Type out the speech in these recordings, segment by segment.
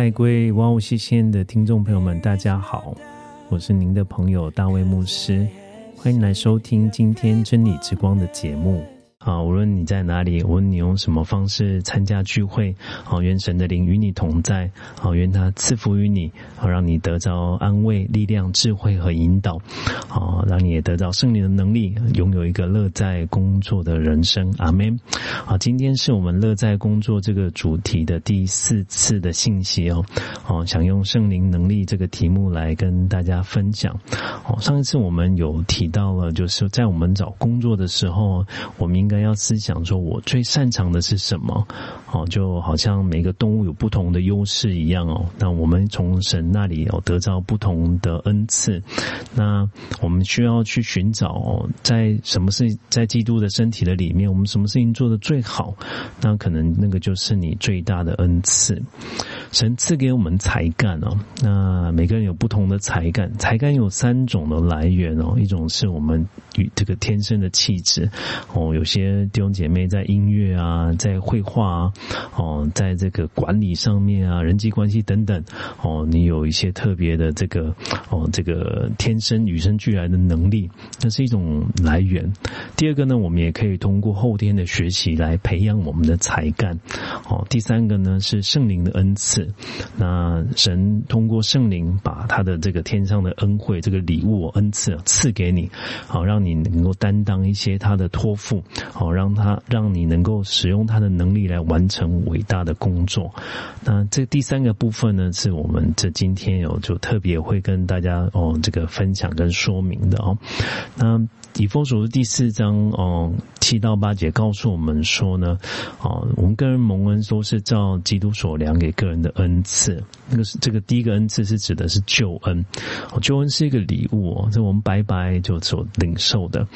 嗨，各位哇哦西线的听众朋友们，大家好，我是您的朋友大卫牧师，欢迎来收听今天真理之光的节目。啊，无论你在哪里，无论你用什么方式参加聚会，好，愿神的灵与你同在，好，愿他赐福于你，好，让你得着安慰、力量、智慧和引导，好，让你也得到圣灵的能力，拥有一个乐在工作的人生。阿门。好，今天是我们乐在工作这个主题的第四次的信息哦，哦，想用圣灵能力这个题目来跟大家分享。哦，上一次我们有提到了，就是在我们找工作的时候，我们应该要思想说，我最擅长的是什么？哦，就好像每个动物有不同的优势一样哦。那我们从神那里有得到不同的恩赐，那我们需要去寻找，在什么事在基督的身体的里面，我们什么事情做得最好？那可能那个就是你最大的恩赐。神赐给我们才干哦，那每个人有不同的才干，才干有三种的来源哦，一种是我们与这个天生的气质哦，有些弟兄姐妹在音乐啊，在绘画啊，哦，在这个管理上面啊，人际关系等等哦，你有一些特别的这个哦，这个天生与生俱来的能力，那是一种来源。第二个呢，我们也可以通过后天的学习来培养我们的才干。哦，第三个呢是圣灵的恩赐。那神通过圣灵把他的这个天上的恩惠、这个礼物、恩赐赐给你，好让你能够担当一些他的托付，好让他让你能够使用他的能力来完成伟大的工作。那这第三个部分呢，是我们这今天有就特别会跟大家哦这个分享跟说明的哦。那以佛所的第四章哦七到八节告诉我们说呢，哦我们个人蒙恩都是照基督所量给个人的恩赐。那个是这个第一个恩赐是指的是救恩，救恩是一个礼物哦，这我们白白就所领受的。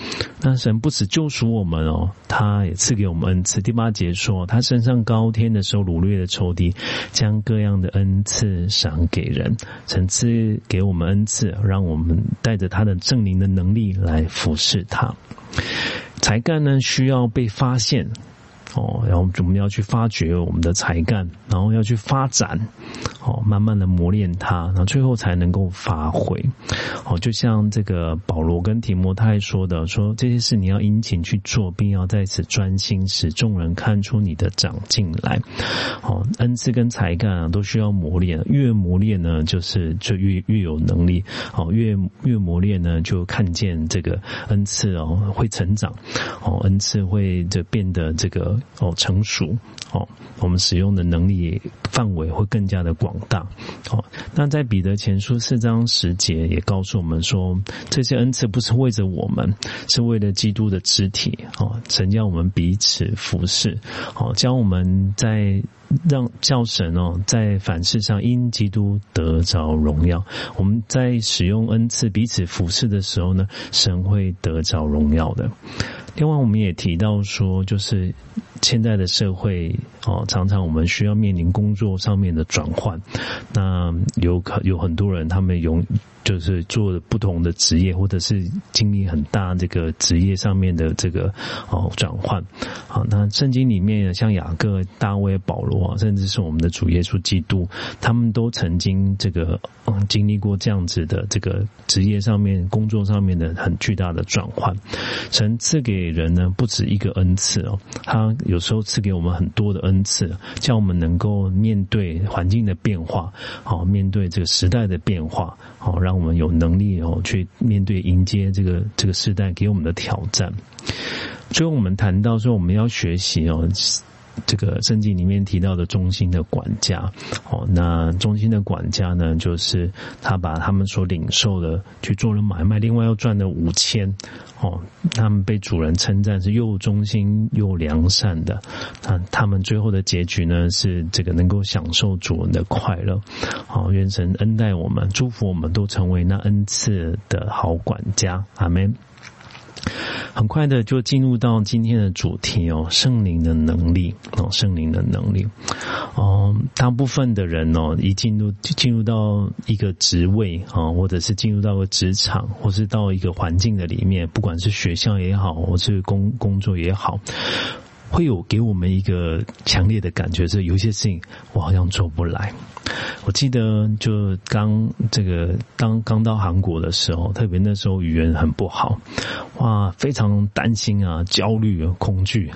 那神不止救赎我们哦，他也赐给我们恩赐。第八节说，他升上高天的时候，掳掠的仇敌，将各样的恩赐赏给人。神赐给我们恩赐，让我们带着他的圣灵的能力来服侍他。才干呢，需要被发现。哦，然后我们要去发掘我们的才干，然后要去发展，哦，慢慢的磨练它，然后最后才能够发挥。哦，就像这个保罗跟提摩太说的，说这些事你要殷勤去做，并要在此专心，使众人看出你的长进来。哦，恩赐跟才干啊，都需要磨练，越磨练呢，就是就越越有能力。哦，越越磨练呢，就看见这个恩赐哦会成长，哦，恩赐会就变得这个。哦，成熟哦，我们使用的能力范围会更加的广大哦。那在彼得前书四章十节也告诉我们说，这些恩赐不是为着我们，是为了基督的肢体哦，神叫我们彼此服侍哦，教我们在。让教神哦，在凡事上因基督得着荣耀。我们在使用恩赐彼此服侍的时候呢，神会得着荣耀的。另外，我们也提到说，就是现在的社会哦，常常我们需要面临工作上面的转换。那有可有很多人，他们用就是做不同的职业，或者是经历很大这个职业上面的这个哦转换。好，那圣经里面像雅各、大卫、保罗啊，甚至是我们的主耶稣基督，他们都曾经这个嗯经历过这样子的这个职业上面、工作上面的很巨大的转换。神赐给人呢不止一个恩赐哦，他有时候赐给我们很多的恩赐，叫我们能够面对环境的变化，好面对这个时代的变化，好让我们有能力哦去面对迎接这个这个时代给我们的挑战。最后，我们谈到说，我们要学习哦。这个圣经里面提到的中心的管家，哦，那中心的管家呢，就是他把他们所领受的去做了买卖，另外又赚了五千，哦，他们被主人称赞是又忠心又良善的，那他们最后的结局呢，是这个能够享受主人的快乐，好，愿神恩待我们，祝福我们都成为那恩赐的好管家，阿门。很快的就进入到今天的主题哦，圣灵的能力哦，圣灵的能力哦，大部分的人哦，一进入进入到一个职位啊，或者是进入到个职场，或是到一个环境的里面，不管是学校也好，或是工工作也好。会有给我们一个强烈的感觉，是有些事情我好像做不来。我记得就刚这个刚刚到韩国的时候，特别那时候语言很不好，哇，非常担心啊，焦虑、恐惧。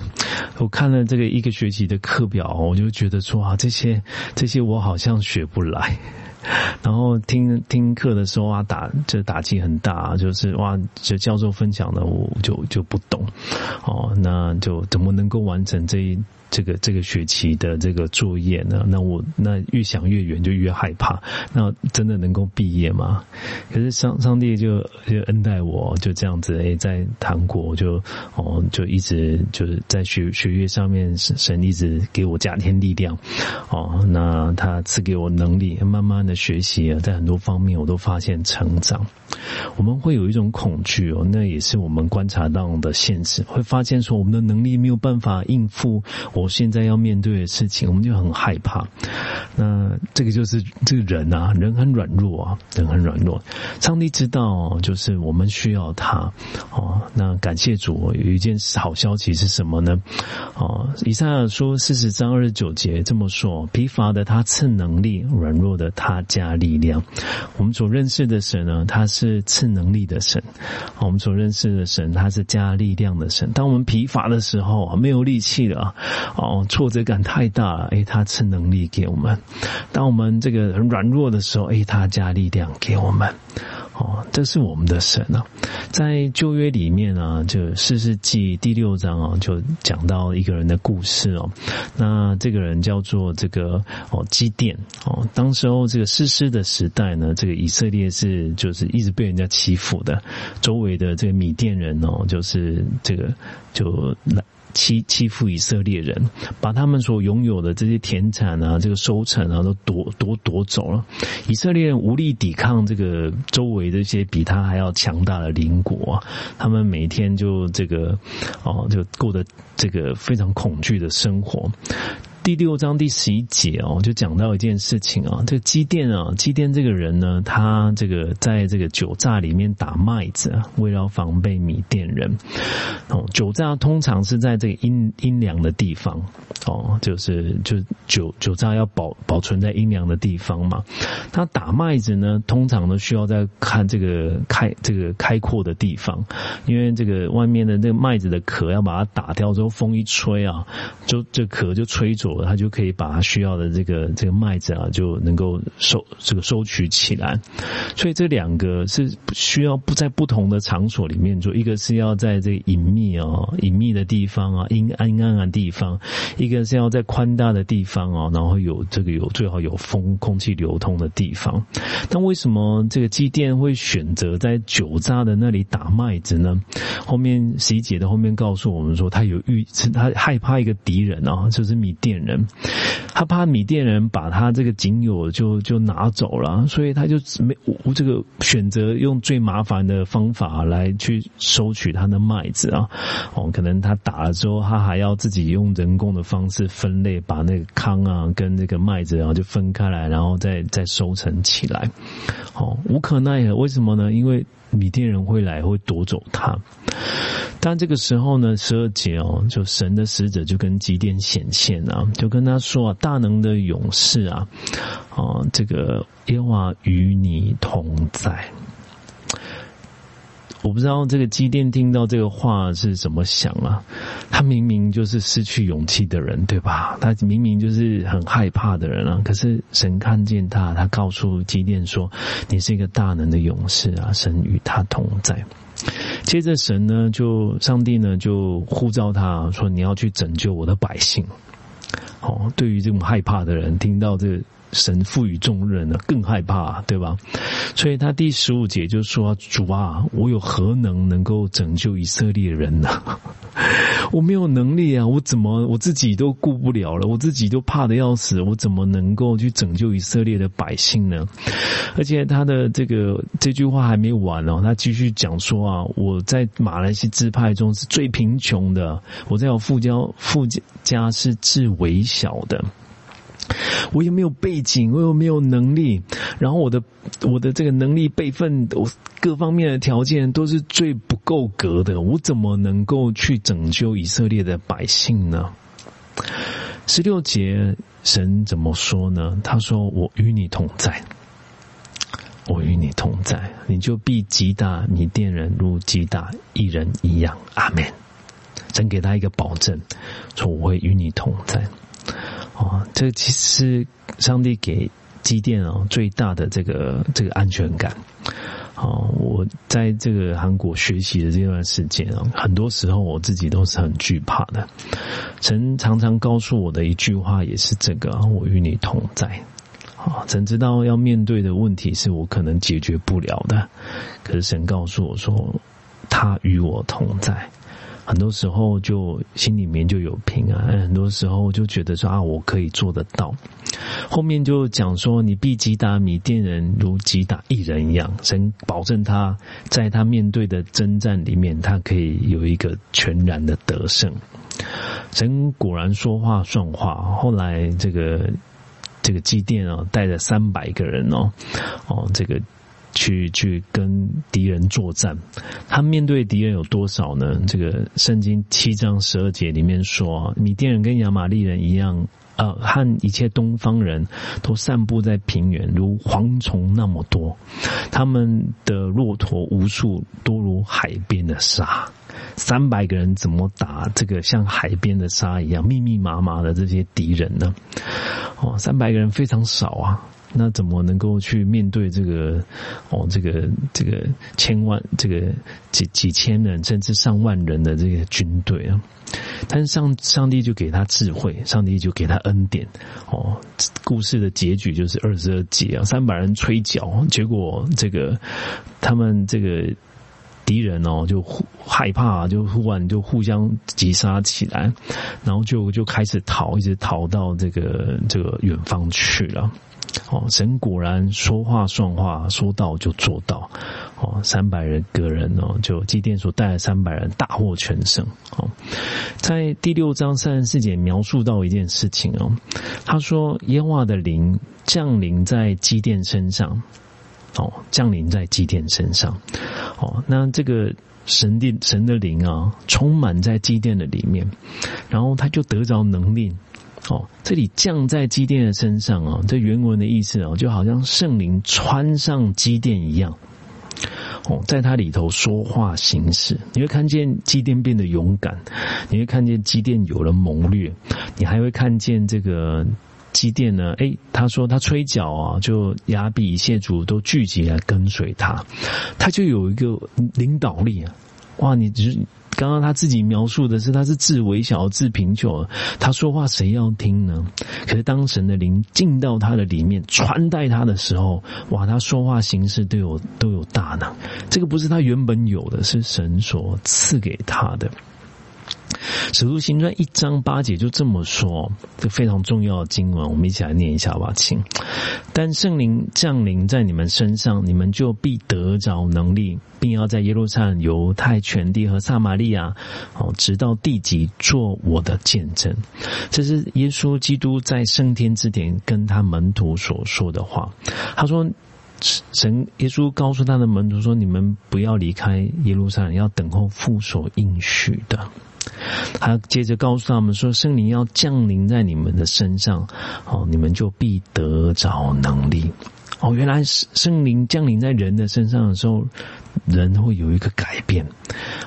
我看了这个一个学期的课表，我就觉得说啊，这些这些我好像学不来。然后听听课的时候啊，打这打击很大，就是哇，这教授分享的我就就不懂，哦，那就怎么能够完成这一？这个这个学期的这个作业呢，那我那越想越远，就越害怕。那真的能够毕业吗？可是上上帝就就恩待我，就这样子诶，在韩国就哦，就一直就是在学学业上面，神一直给我加添力量哦。那他赐给我能力，慢慢的学习啊，在很多方面我都发现成长。我们会有一种恐惧哦，那也是我们观察到的现实，会发现说我们的能力没有办法应付。我现在要面对的事情，我们就很害怕。那这个就是这个人啊，人很软弱啊，人很软弱。上帝知道，就是我们需要他哦。那感谢主，有一件好消息是什么呢？哦，以赛亚书四十章二十九节这么说：疲乏的他赐能力，软弱的他加力量。我们所认识的神呢，他是赐能力的神；我们所认识的神，他是加力量的神。当我们疲乏的时候啊，没有力气了。哦，挫折感太大了，哎，他赐能力给我们；当我们这个很软弱的时候，哎，他加力量给我们。哦，这是我们的神啊！在旧约里面啊，就四世纪第六章啊，就讲到一个人的故事哦。那这个人叫做这个哦基甸哦。当时候这个诗诗的时代呢，这个以色列是就是一直被人家欺负的，周围的这个米甸人哦，就是这个就来。欺欺负以色列人，把他们所拥有的这些田产啊，这个收成啊，都夺夺夺走了。以色列人无力抵抗这个周围的一些比他还要强大的邻国，他们每天就这个哦，就过得这个非常恐惧的生活。第六章第十一节哦，就讲到一件事情啊，这个基甸啊，基甸这个人呢，他这个在这个酒榨里面打麦子，为了防备米甸人。哦，酒榨通常是在这个阴阴凉的地方，哦，就是就酒酒榨要保保存在阴凉的地方嘛。他打麦子呢，通常都需要在看这个开这个开阔的地方，因为这个外面的这个麦子的壳要把它打掉之后，风一吹啊，就这壳就吹走。他就可以把他需要的这个这个麦子啊，就能够收这个收取起来。所以这两个是需要不在不同的场所里面做，一个是要在这个隐秘啊、隐秘的地方啊、阴阴暗的地方，一个是要在宽大的地方啊，然后有这个有最好有风、空气流通的地方。但为什么这个机电会选择在酒渣的那里打麦子呢？后面十一节的后面告诉我们说，他有预，他害怕一个敌人啊，就是米甸。人，他怕米甸人把他这个仅有就就拿走了，所以他就没这个选择用最麻烦的方法来去收取他的麦子啊。哦，可能他打了之后，他还要自己用人工的方式分类，把那个糠啊跟那个麦子然后就分开来，然后再再收成起来。哦，无可奈何，为什么呢？因为米甸人会来，会夺走他。但这个时候呢，十二节哦，就神的使者就跟基甸显现啊，就跟他说：“啊，大能的勇士啊，啊，这个耶和华与你同在。”我不知道这个基甸听到这个话是怎么想啊？他明明就是失去勇气的人，对吧？他明明就是很害怕的人啊。可是神看见他，他告诉基甸说：“你是一个大能的勇士啊，神与他同在。”接着神呢，就上帝呢就呼召他说：“你要去拯救我的百姓。”哦，对于这种害怕的人，听到这。神赋予重任呢，更害怕，对吧？所以他第十五节就说：“主啊，我有何能能够拯救以色列人呢？我没有能力啊！我怎么我自己都顾不了了？我自己都怕的要死，我怎么能够去拯救以色列的百姓呢？而且他的这个这句话还没完哦，他继续讲说啊，我在马来西亚支派中是最贫穷的，我在我父家父家是至微小的。”我又没有背景，我又没有能力，然后我的我的这个能力备份，我各方面的条件都是最不够格的，我怎么能够去拯救以色列的百姓呢？十六节神怎么说呢？他说：“我与你同在，我与你同在，你就必击打米甸人，如击打一人一样。”阿门。神给他一个保证，说我会与你同在。哦，这其实上帝给机电哦最大的这个这个安全感。哦，我在这个韩国学习的这段时间啊，很多时候我自己都是很惧怕的。神常常告诉我的一句话也是这个：我与你同在。啊，神知道要面对的问题是我可能解决不了的，可是神告诉我说，他与我同在。很多时候就心里面就有平安，很多时候就觉得说啊，我可以做得到。后面就讲说，你必击打米甸人如击打一人一样，神保证他在他面对的征战里面，他可以有一个全然的得胜。神果然说话算话，后来这个这个祭奠啊，带着三百个人哦，哦这个。去去跟敌人作战，他面对敌人有多少呢？这个圣经七章十二节里面说，米甸人跟亚玛利人一样，呃，和一切东方人都散布在平原，如蝗虫那么多。他们的骆驼无数，多如海边的沙。三百个人怎么打这个像海边的沙一样密密麻麻的这些敌人呢？哦，三百个人非常少啊。那怎么能够去面对这个哦，这个这个千万这个几几千人甚至上万人的这个军队啊？但是上上帝就给他智慧，上帝就给他恩典哦。故事的结局就是二十二节啊，三百人吹角，结果这个他们这个敌人哦就害怕，就忽然就互相击杀起来，然后就就开始逃，一直逃到这个这个远方去了。哦，神果然说话算话，说到就做到。哦，三百人个人哦，就祭奠所带来三百人大获全胜。哦，在第六章三十四节描述到一件事情哦，他说耶和华的灵降临在祭奠身上。哦，降临在祭奠身上。哦，那这个神的神的灵啊，充满在祭奠的里面，然后他就得着能力。哦，这里降在基甸的身上啊，这原文的意思哦，就好像圣灵穿上基甸一样，哦，在他里头说话行事，你会看见基甸变得勇敢，你会看见基甸有了谋略，你还会看见这个基甸呢，哎，他说他吹角啊，就雅比谢族都聚集来跟随他，他就有一个领导力啊，哇，你只是。刚刚他自己描述的是，他是自微小、自贫穷，他说话谁要听呢？可是当神的灵进到他的里面，穿戴他的时候，哇，他说话形式都有都有大能。这个不是他原本有的，是神所赐给他的。使徒行传一章八节就这么说，这非常重要的经文，我们一起来念一下吧，请。但圣灵降临在你们身上，你们就必得着能力，并要在耶路撒冷、犹太全地和撒玛利亚，哦，直到地极，做我的见证。这是耶稣基督在升天之前跟他门徒所说的话。他说：“神耶稣告诉他的门徒说，你们不要离开耶路撒冷，要等候父所应许的。”他接着告诉他们说：“圣灵要降临在你们的身上，哦，你们就必得着能力。哦，原来圣灵降临在人的身上的时候，人会有一个改变，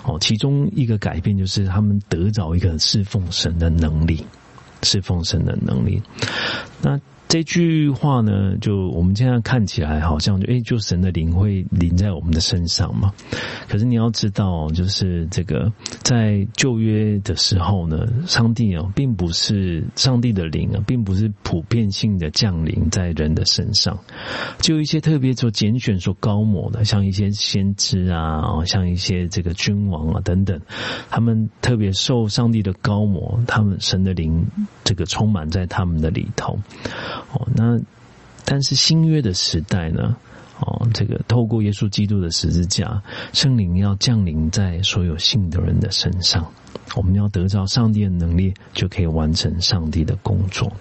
哦，其中一个改变就是他们得着一个侍奉神的能力，侍奉神的能力。那这句话呢，就我们现在看起来好像就诶，就神的灵会临在我们的身上嘛。可是你要知道，就是这个在旧约的时候呢，上帝啊，并不是上帝的灵啊，并不是普遍性的降临在人的身上，就一些特别所拣选、所高抹的，像一些先知啊，像一些这个君王啊等等，他们特别受上帝的高抹，他们神的灵这个充满在他们的里头。哦，那但是新约的时代呢？哦，这个透过耶稣基督的十字架，圣灵要降临在所有信的人的身上，我们要得到上帝的能力，就可以完成上帝的工作。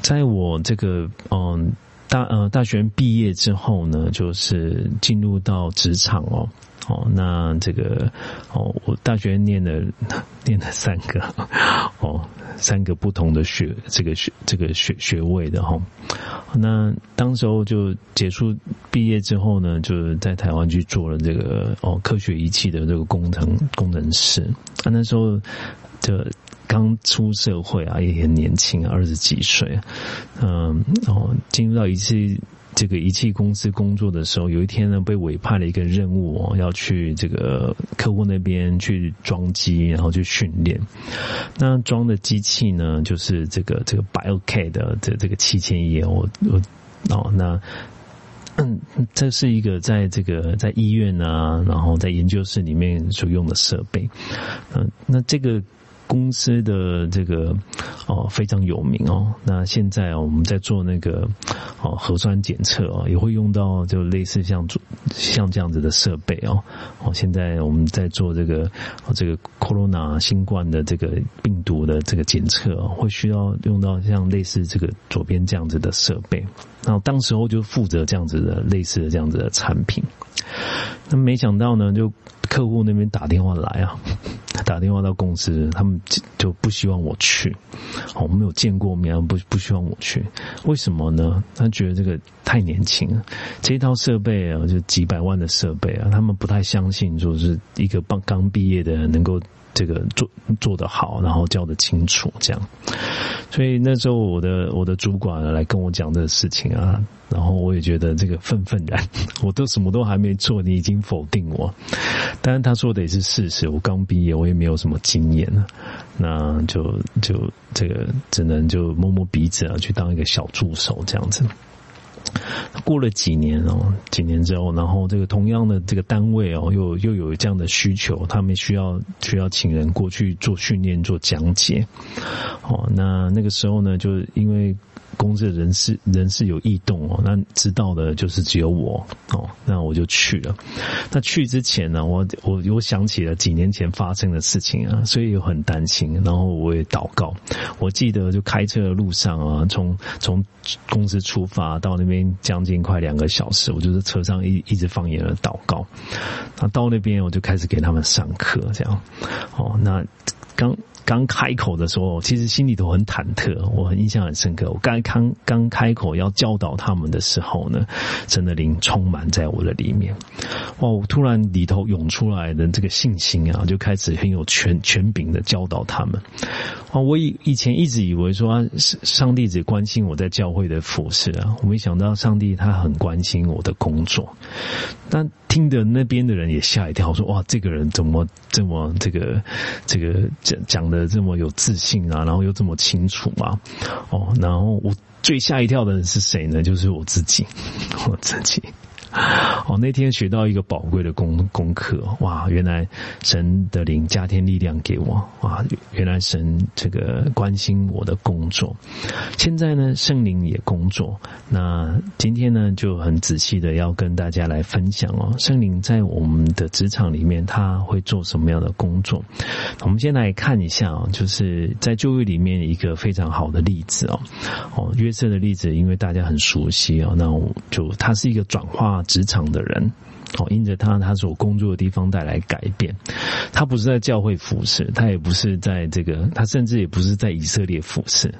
在我这个嗯大呃大学毕业之后呢，就是进入到职场哦。哦，那这个哦，我大学念了 念了三个 哦，三个不同的学这个学这个学学位的哈。那当时候就结束毕业之后呢，就在台湾去做了这个哦科学仪器的这个工程工程师。啊，那时候就刚出社会啊，也很年轻啊，二十几岁。嗯，哦，进入到仪器。这个仪器公司工作的时候，有一天呢，被委派了一个任务哦，要去这个客户那边去装机，然后去训练。那装的机器呢，就是这个这个 BioK 的这这个七千亿，我我哦，那嗯，这是一个在这个在医院啊，然后在研究室里面所用的设备。嗯，那这个。公司的这个哦非常有名哦，那现在啊我们在做那个哦核酸检测啊，也会用到就类似像做像这样子的设备哦。哦现在我们在做这个哦这个 corona 新冠的这个病毒的这个检测，会需要用到像类似这个左边这样子的设备，然后当时候就负责这样子的类似的这样子的产品，那没想到呢就。客户那边打电话来啊，打电话到公司，他们就不希望我去。我没有见过面，不不希望我去。为什么呢？他觉得这个太年轻了，这一套设备啊，就几百万的设备啊，他们不太相信，说是一个刚刚毕业的人能够。这个做做得好，然后教得清楚，这样。所以那时候我的我的主管来跟我讲这个事情啊，然后我也觉得这个愤愤然，我都什么都还没做，你已经否定我。当然他说的也是事实，我刚毕业，我也没有什么经验啊，那就就这个只能就摸摸鼻子啊，去当一个小助手这样子。过了几年哦，几年之后，然后这个同样的这个单位哦，又又有这样的需求，他们需要需要请人过去做训练、做讲解。哦，那那个时候呢，就因为。公司的人事人事有异动哦，那知道的就是只有我哦，那我就去了。那去之前呢，我我我想起了几年前发生的事情啊，所以又很担心。然后我也祷告，我记得就开车的路上啊，从从公司出发到那边将近快两个小时，我就在车上一一直放言了祷告。那到那边我就开始给他们上课，这样哦，那刚。刚开口的时候，其实心里头很忐忑，我很印象很深刻。我刚刚刚开口要教导他们的时候呢，真的灵充满在我的里面，哇！我突然里头涌出来的这个信心啊，就开始很有权权柄的教导他们。啊，我以以前一直以为说，上帝只关心我在教会的服饰啊，我没想到上帝他很关心我的工作。但听的那边的人也吓一跳，说哇，这个人怎么这么这个这个讲讲的这么有自信啊，然后又这么清楚嘛？哦，然后我最吓一跳的人是谁呢？就是我自己，我自己。哦，那天学到一个宝贵的功功课，哇！原来神的灵加添力量给我，哇！原来神这个关心我的工作。现在呢，圣灵也工作。那今天呢，就很仔细的要跟大家来分享哦，圣灵在我们的职场里面他会做什么样的工作？我们先来看一下哦，就是在就业里面一个非常好的例子哦，哦，约瑟的例子，因为大家很熟悉哦，那我就他是一个转化。职场的人，哦，因着他他所工作的地方带来改变。他不是在教会服侍，他也不是在这个，他甚至也不是在以色列服侍，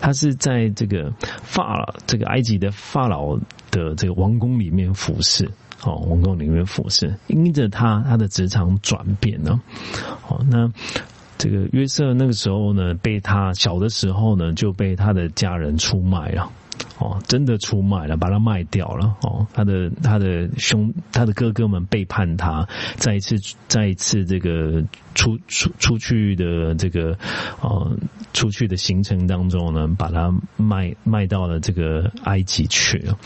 他是在这个法这个埃及的法老的这个王宫里面服侍。哦，王宫里面服侍，因着他他的职场转变呢，哦，那这个约瑟那个时候呢，被他小的时候呢就被他的家人出卖了。哦，真的出卖了，把他卖掉了。哦，他的他的兄，他的哥哥们背叛他，再一次再一次这个出出出去的这个呃出去的行程当中呢，把他卖卖到了这个埃及去了。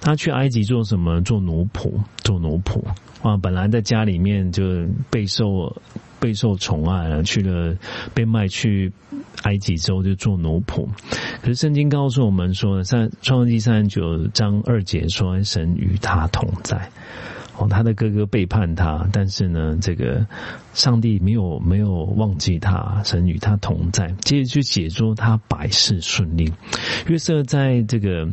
他去埃及做什么？做奴仆，做奴仆。啊，本来在家里面就备受。备受宠爱了，去了被卖去埃及之后就做奴仆。可是圣经告诉我们说，三创世纪三十九章二节说，神与他同在。哦，他的哥哥背叛他，但是呢，这个上帝没有没有忘记他，神与他同在。接着去解说他百事顺利。约瑟在这个。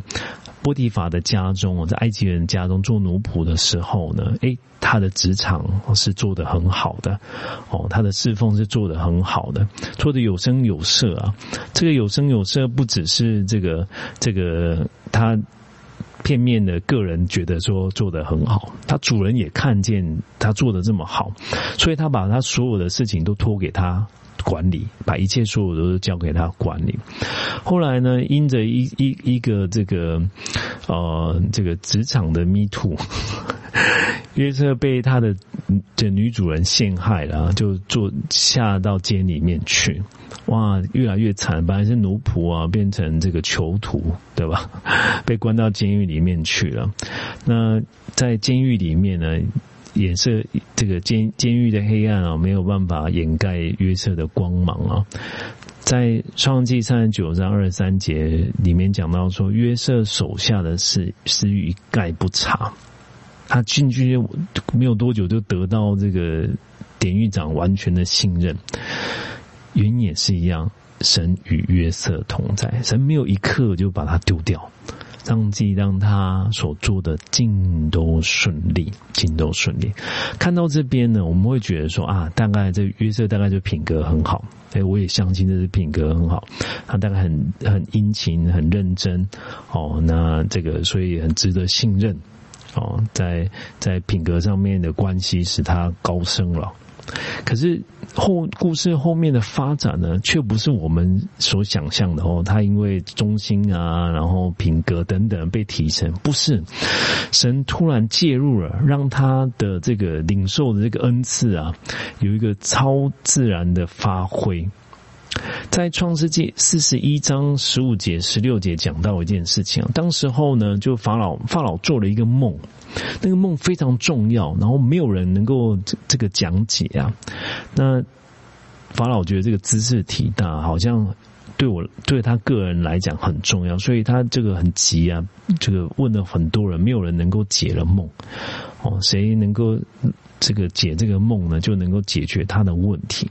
波提法的家中，在埃及人家中做奴仆的时候呢，诶，他的职场是做得很好的，哦，他的侍奉是做得很好的，做的有声有色啊。这个有声有色不只是这个这个他片面的个人觉得说做得很好，他主人也看见他做的这么好，所以他把他所有的事情都托给他。管理，把一切所有都交给他管理。后来呢，因着一一一个这个呃这个职场的 me too，约瑟被他的这女主人陷害了，就坐下到监里面去。哇，越来越惨，本来是奴仆啊，变成这个囚徒，对吧？被关到监狱里面去了。那在监狱里面呢？颜色，这个监监狱的黑暗啊，没有办法掩盖约瑟的光芒啊。在创记三十九章二十三节里面讲到说，约瑟手下的事私欲一概不查，他进去没有多久就得到这个典狱长完全的信任。原因也是一样，神与约瑟同在，神没有一刻就把他丢掉。上帝让他所做的尽都顺利，尽都顺利。看到这边呢，我们会觉得说啊，大概这约瑟大概就品格很好。哎，我也相信这是品格很好。他大概很很殷勤，很认真。哦，那这个所以很值得信任。哦，在在品格上面的关系使他高升了。可是后故事后面的发展呢，却不是我们所想象的哦。他因为忠心啊，然后品格等等被提升，不是神突然介入了，让他的这个领受的这个恩赐啊，有一个超自然的发挥。在创世纪四十一章十五节、十六节讲到一件事情，当时候呢，就法老法老做了一个梦，那个梦非常重要，然后没有人能够这这个讲解啊。那法老觉得这个姿势体大，好像对我对他个人来讲很重要，所以他这个很急啊，这个问了很多人，没有人能够解了梦。哦，谁能够？这个解这个梦呢，就能够解决他的问题。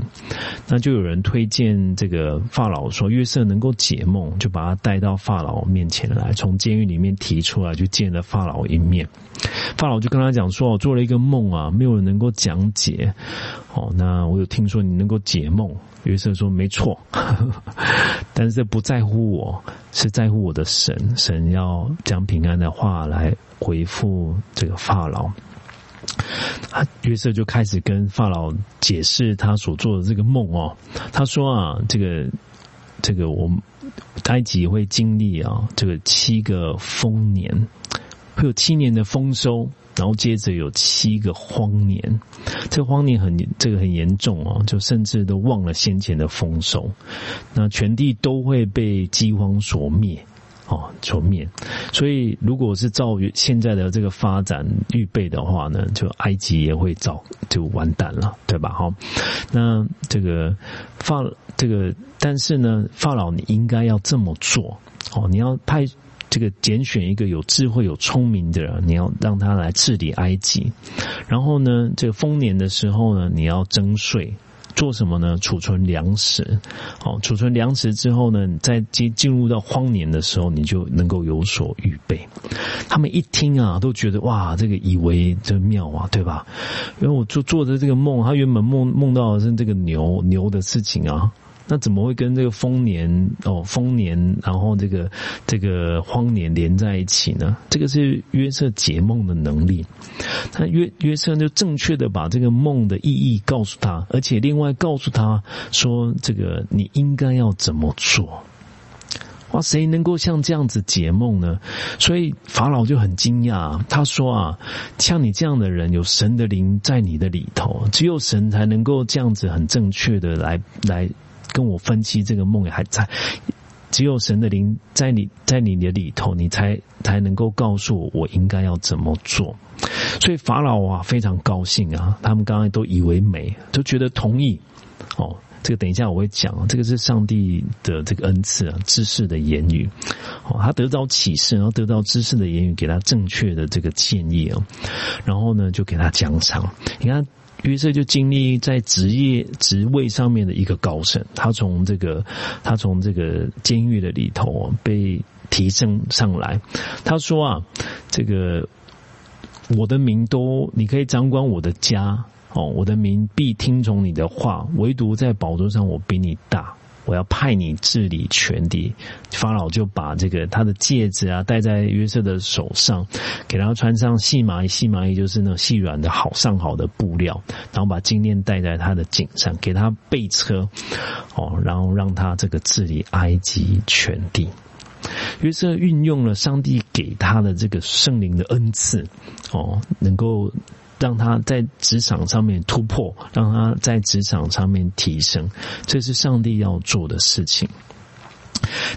那就有人推荐这个法老说，约瑟能够解梦，就把他带到法老面前来，从监狱里面提出来，就见了法老一面。法老就跟他讲说：“我做了一个梦啊，没有人能够讲解。哦，那我有听说你能够解梦。”约瑟说：“没错，但是不在乎我，是在乎我的神。神要将平安的话来回复这个法老。”啊，约瑟就开始跟法老解释他所做的这个梦哦。他说啊，这个这个我埃及会经历啊，这个七个丰年，会有七年的丰收，然后接着有七个荒年。这个荒年很这个很严重哦，就甚至都忘了先前的丰收，那全地都会被饥荒所灭。哦，球面，所以如果是照现在的这个发展预备的话呢，就埃及也会早就完蛋了，对吧？哈，那这个法这个，但是呢，法老你应该要这么做哦，你要派这个拣选一个有智慧、有聪明的人，你要让他来治理埃及，然后呢，这个丰年的时候呢，你要征税。做什么呢？储存粮食，好，储存粮食之后呢，在进进入到荒年的时候，你就能够有所预备。他们一听啊，都觉得哇，这个以为这妙啊，对吧？因为我做做的这个梦，他原本梦梦到的是这个牛牛的事情啊，那怎么会跟这个丰年哦丰年，然后这个这个荒年连在一起呢？这个是约瑟解梦的能力。他约约瑟就正确的把这个梦的意义告诉他，而且另外告诉他说，这个你应该要怎么做。哇，谁能够像这样子解梦呢？所以法老就很惊讶，他说啊，像你这样的人，有神的灵在你的里头，只有神才能够这样子很正确的来来跟我分析这个梦，还在只有神的灵在你在你的里头，你才才能够告诉我我应该要怎么做。所以法老啊非常高兴啊，他们刚才都以为美，都觉得同意哦。这个等一下我会讲，这个是上帝的这个恩赐啊，知识的言语。哦，他得到启示，然后得到知识的言语，给他正确的这个建议啊，然后呢就给他奖赏。你看于是就经历在职业职位上面的一个高升，他从这个他从这个监狱的里头被提升上来。他说啊，这个我的名都你可以掌管我的家。哦，我的名必听从你的话，唯独在宝座上我比你大，我要派你治理全地。法老就把这个他的戒指啊戴在约瑟的手上，给他穿上细麻衣，细麻衣就是那种细软的好上好的布料，然后把金链戴在他的颈上，给他备车，哦，然后让他这个治理埃及全地。约瑟运用了上帝给他的这个圣灵的恩赐，哦，能够。让他在职场上面突破，让他在职场上面提升，这是上帝要做的事情。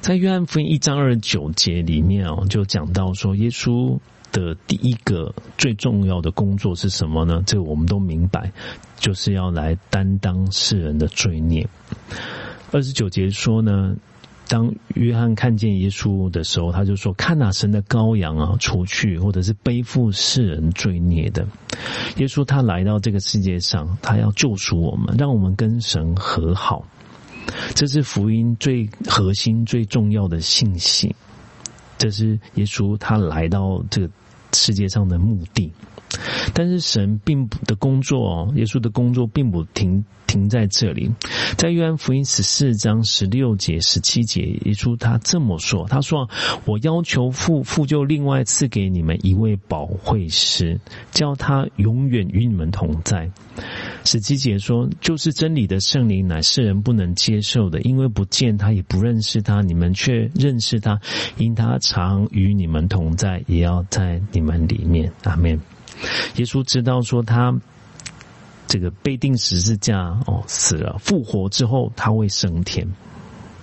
在约翰福音一章二十九节里面哦，就讲到说，耶稣的第一个最重要的工作是什么呢？这个我们都明白，就是要来担当世人的罪孽。二十九节说呢。当约翰看见耶稣的时候，他就说：“看那神的羔羊啊，除去或者是背负世人罪孽的耶稣，他来到这个世界上，他要救赎我们，让我们跟神和好。这是福音最核心、最重要的信息。这是耶稣他来到这个世界上的目的。但是神并不的工作哦，耶稣的工作并不停。”停在这里，在约翰福音十四章十六节、十七节，耶稣他这么说：“他说，我要求父，父就另外赐给你们一位保惠师，叫他永远与你们同在。”十七节说：“就是真理的圣灵，乃世人不能接受的，因为不见他，也不认识他，你们却认识他，因他常与你们同在，也要在你们里面。”阿门。耶稣知道说他。这个被钉十字架哦，死了复活之后，他会升天，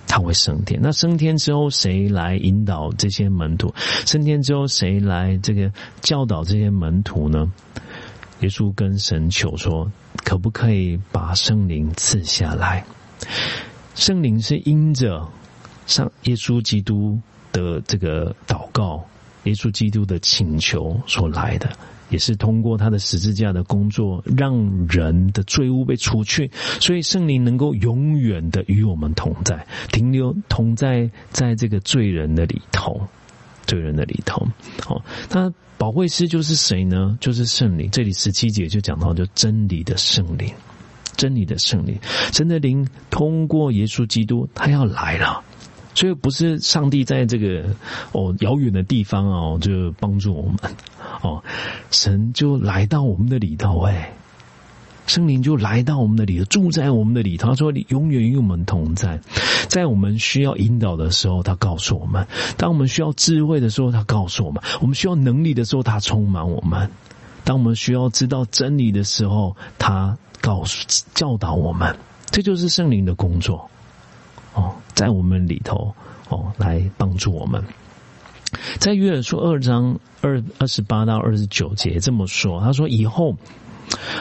他会升天。那升天之后，谁来引导这些门徒？升天之后，谁来这个教导这些门徒呢？耶稣跟神求说：“可不可以把圣灵赐下来？”圣灵是因着上耶稣基督的这个祷告，耶稣基督的请求所来的。也是通过他的十字架的工作，让人的罪恶被除去，所以圣灵能够永远的与我们同在，停留同在在这个罪人的里头，罪人的里头。好，那保惠师就是谁呢？就是圣灵。这里十七节就讲到，就真理的圣灵，真理的圣灵，神的灵通过耶稣基督，他要来了。所以不是上帝在这个哦遥远的地方哦，就帮助我们哦，神就来到我们的里头哎，圣灵就来到我们的里头，住在我们的里头。他说：“你永远与我们同在，在我们需要引导的时候，他告诉我们；当我们需要智慧的时候，他告诉我们；我们需要能力的时候，他充满我们；当我们需要知道真理的时候，他告诉教导我们。这就是圣灵的工作。”哦，在我们里头哦，来帮助我们。在约尔书二章二二十八到二十九节这么说，他说：“以后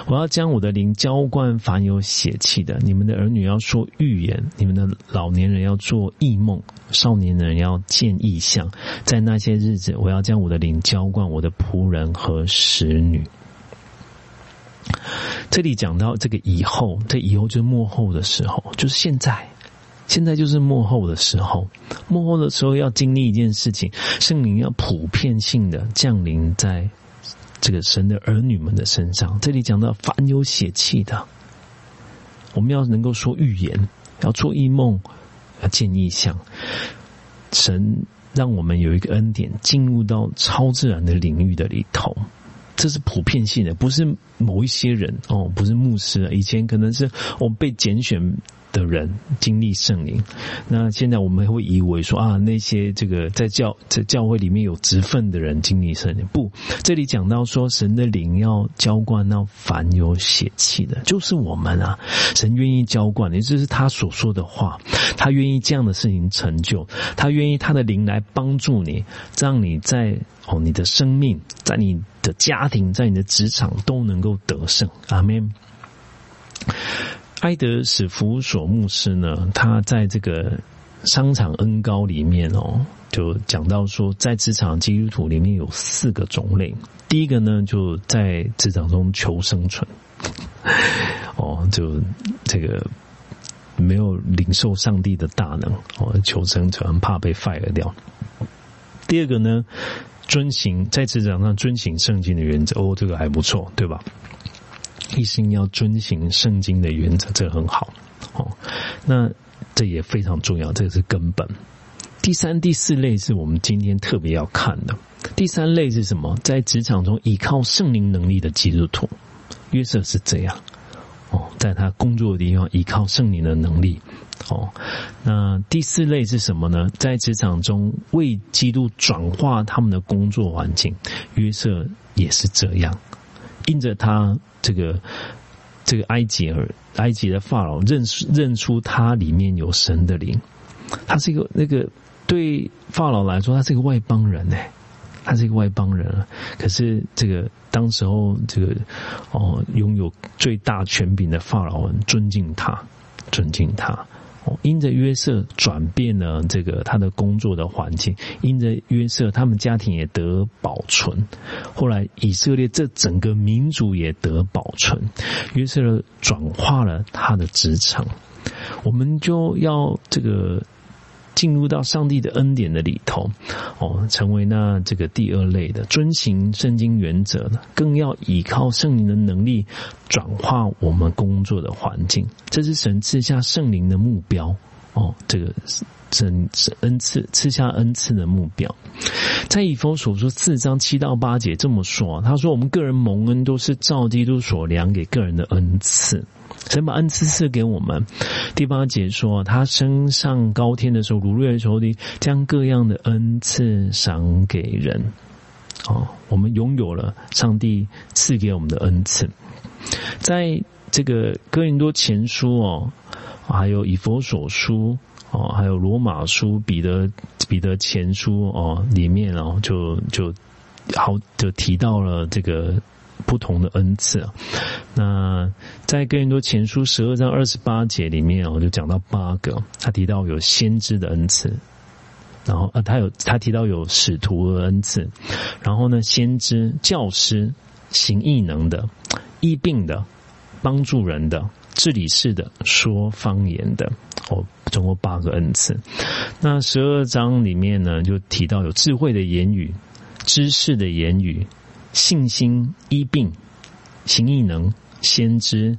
我要将我的灵浇灌凡有血气的，你们的儿女要说预言，你们的老年人要做异梦，少年人要见异象。在那些日子，我要将我的灵浇灌我的仆人和使女。”这里讲到这个以后，这以后就是幕后的时候，就是现在。现在就是幕后的时候，幕后的时候要经历一件事情，圣灵要普遍性的降临在这个神的儿女们的身上。这里讲到凡有血气的，我们要能够说预言，要做异梦，要见异象。神让我们有一个恩典，进入到超自然的领域的里头。这是普遍性的，不是某一些人哦，不是牧师。以前可能是我被拣选。的人经历圣灵，那现在我们会以为说啊，那些这个在教在教会里面有职分的人经历圣灵，不，这里讲到说神的灵要浇灌到凡有血气的，就是我们啊，神愿意浇灌，也就是他所说的话，他愿意这样的事情成就，他愿意他的灵来帮助你，让你在哦你的生命，在你的家庭，在你的职场都能够得胜，阿门。埃德史福索牧师呢，他在这个商场恩高里面哦，就讲到说，在职场基督徒里面有四个种类。第一个呢，就在职场中求生存，哦，就这个没有领受上帝的大能哦，求生存怕被 fire 掉。第二个呢，遵行在职场上遵行圣经的原则，哦，这个还不错，对吧？一心要遵行圣经的原则，这很好哦。那这也非常重要，这是根本。第三、第四类是我们今天特别要看的。第三类是什么？在职场中依靠圣灵能力的基督徒，约瑟是这样哦，在他工作的地方依靠圣灵的能力哦。那第四类是什么呢？在职场中为基督转化他们的工作环境，约瑟也是这样。因着他这个这个埃及尔埃及的法老认认出他里面有神的灵，他是一个那个对法老来说，他是一个外邦人呢，他是一个外邦人可是这个当时候这个哦拥有最大权柄的法老很尊敬他，尊敬他。因着约瑟转变了这个他的工作的环境，因着约瑟他们家庭也得保存，后来以色列这整个民族也得保存。约瑟转化了他的职场，我们就要这个。进入到上帝的恩典的里头，哦，成为那这个第二类的遵行圣经原则的，更要依靠圣灵的能力转化我们工作的环境。这是神赐下圣灵的目标哦，这个神是恩赐赐下恩赐的目标。在以弗所说四章七到八节这么说，他说：“我们个人蒙恩都是照基督所量给个人的恩赐。”神把恩赐赐给我们。第八节说，他升上高天的时候，如月仇敌将各样的恩赐赏给人。哦，我们拥有了上帝赐给我们的恩赐。在这个哥林多前书哦，还有以佛所书哦，还有罗马书、彼得彼得前书哦里面哦，就就好就提到了这个。不同的恩赐，那在哥林多前书十二章二十八节里面我，就讲到八个，他提到有先知的恩赐，然后啊，他有他提到有使徒的恩赐，然后呢，先知、教师、行异能的、医病的、帮助人的、治理事的、说方言的，哦，总共八个恩赐。那十二章里面呢，就提到有智慧的言语、知识的言语。信心医病，行异能，先知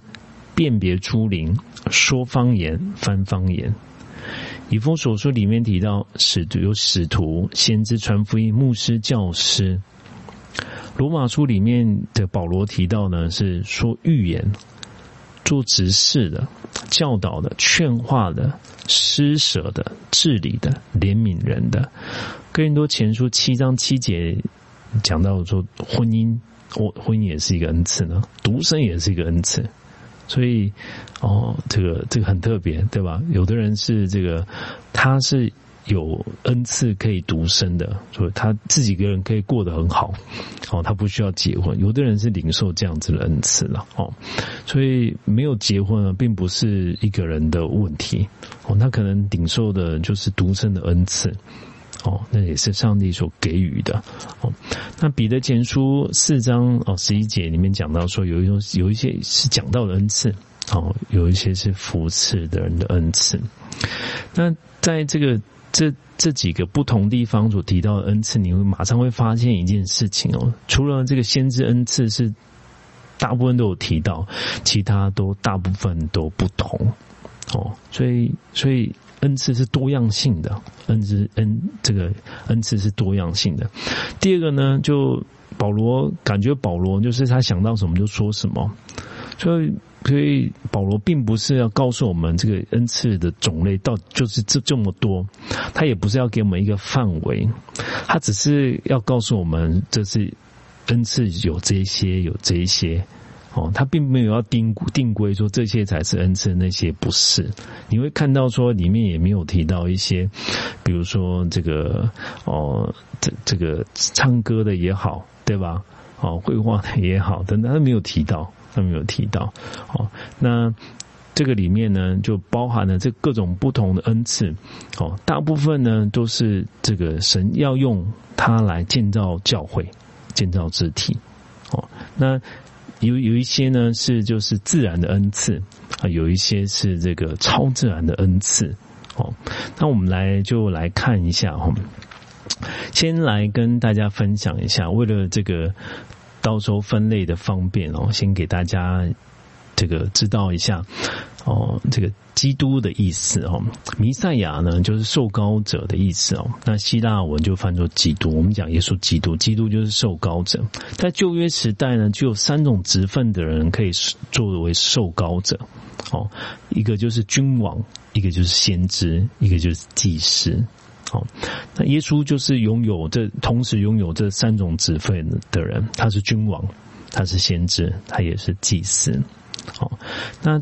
辨别出灵，说方言，翻方言。以封所说里面提到使徒有使徒、先知传福音、牧师、教师。罗马书里面的保罗提到呢，是说预言、做执事的、教导的、劝化的、施舍的、治理的、怜悯人的。哥林多前书七章七节。讲到说婚姻，我婚姻也是一个恩赐呢，独生也是一个恩赐，所以哦，这个这个很特别，对吧？有的人是这个，他是有恩赐可以独生的，所以他自己一个人可以过得很好，哦，他不需要结婚。有的人是领受这样子的恩赐了，哦，所以没有结婚呢，并不是一个人的问题，哦，他可能领受的就是独生的恩赐。哦，那也是上帝所给予的。哦，那彼得前书四章哦十一节里面讲到说，有一种有一些是讲到的恩赐，哦，有一些是扶持的人的恩赐。那在这个这这几个不同地方所提到的恩赐，你会马上会发现一件事情哦，除了这个先知恩赐是大部分都有提到，其他都大部分都不同。哦，所以所以恩赐是多样性的，恩赐恩这个恩赐是多样性的。第二个呢，就保罗感觉保罗就是他想到什么就说什么，所以所以保罗并不是要告诉我们这个恩赐的种类到就是这这么多，他也不是要给我们一个范围，他只是要告诉我们这是恩赐有这些有这些。哦，他并没有要定定规说这些才是恩赐，那些不是。你会看到说里面也没有提到一些，比如说这个哦，这这个唱歌的也好，对吧？哦，绘画的也好，等等，他没有提到，他没有提到。哦，那这个里面呢，就包含了这各种不同的恩赐。哦，大部分呢都是这个神要用它来建造教会、建造肢体。哦，那。有有一些呢是就是自然的恩赐啊，有一些是这个超自然的恩赐哦。那我们来就来看一下哈，先来跟大家分享一下，为了这个到时候分类的方便哦，先给大家这个知道一下哦，这个。基督的意思哦，弥赛亚呢就是受膏者的意思哦。那希腊文就翻作基督。我们讲耶稣基督，基督就是受膏者。在旧约时代呢，就有三种职分的人可以作为受膏者哦。一个就是君王，一个就是先知，一个就是祭司。哦，那耶稣就是拥有这同时拥有这三种职分的人。他是君王，他是先知，他也是祭司。哦，那。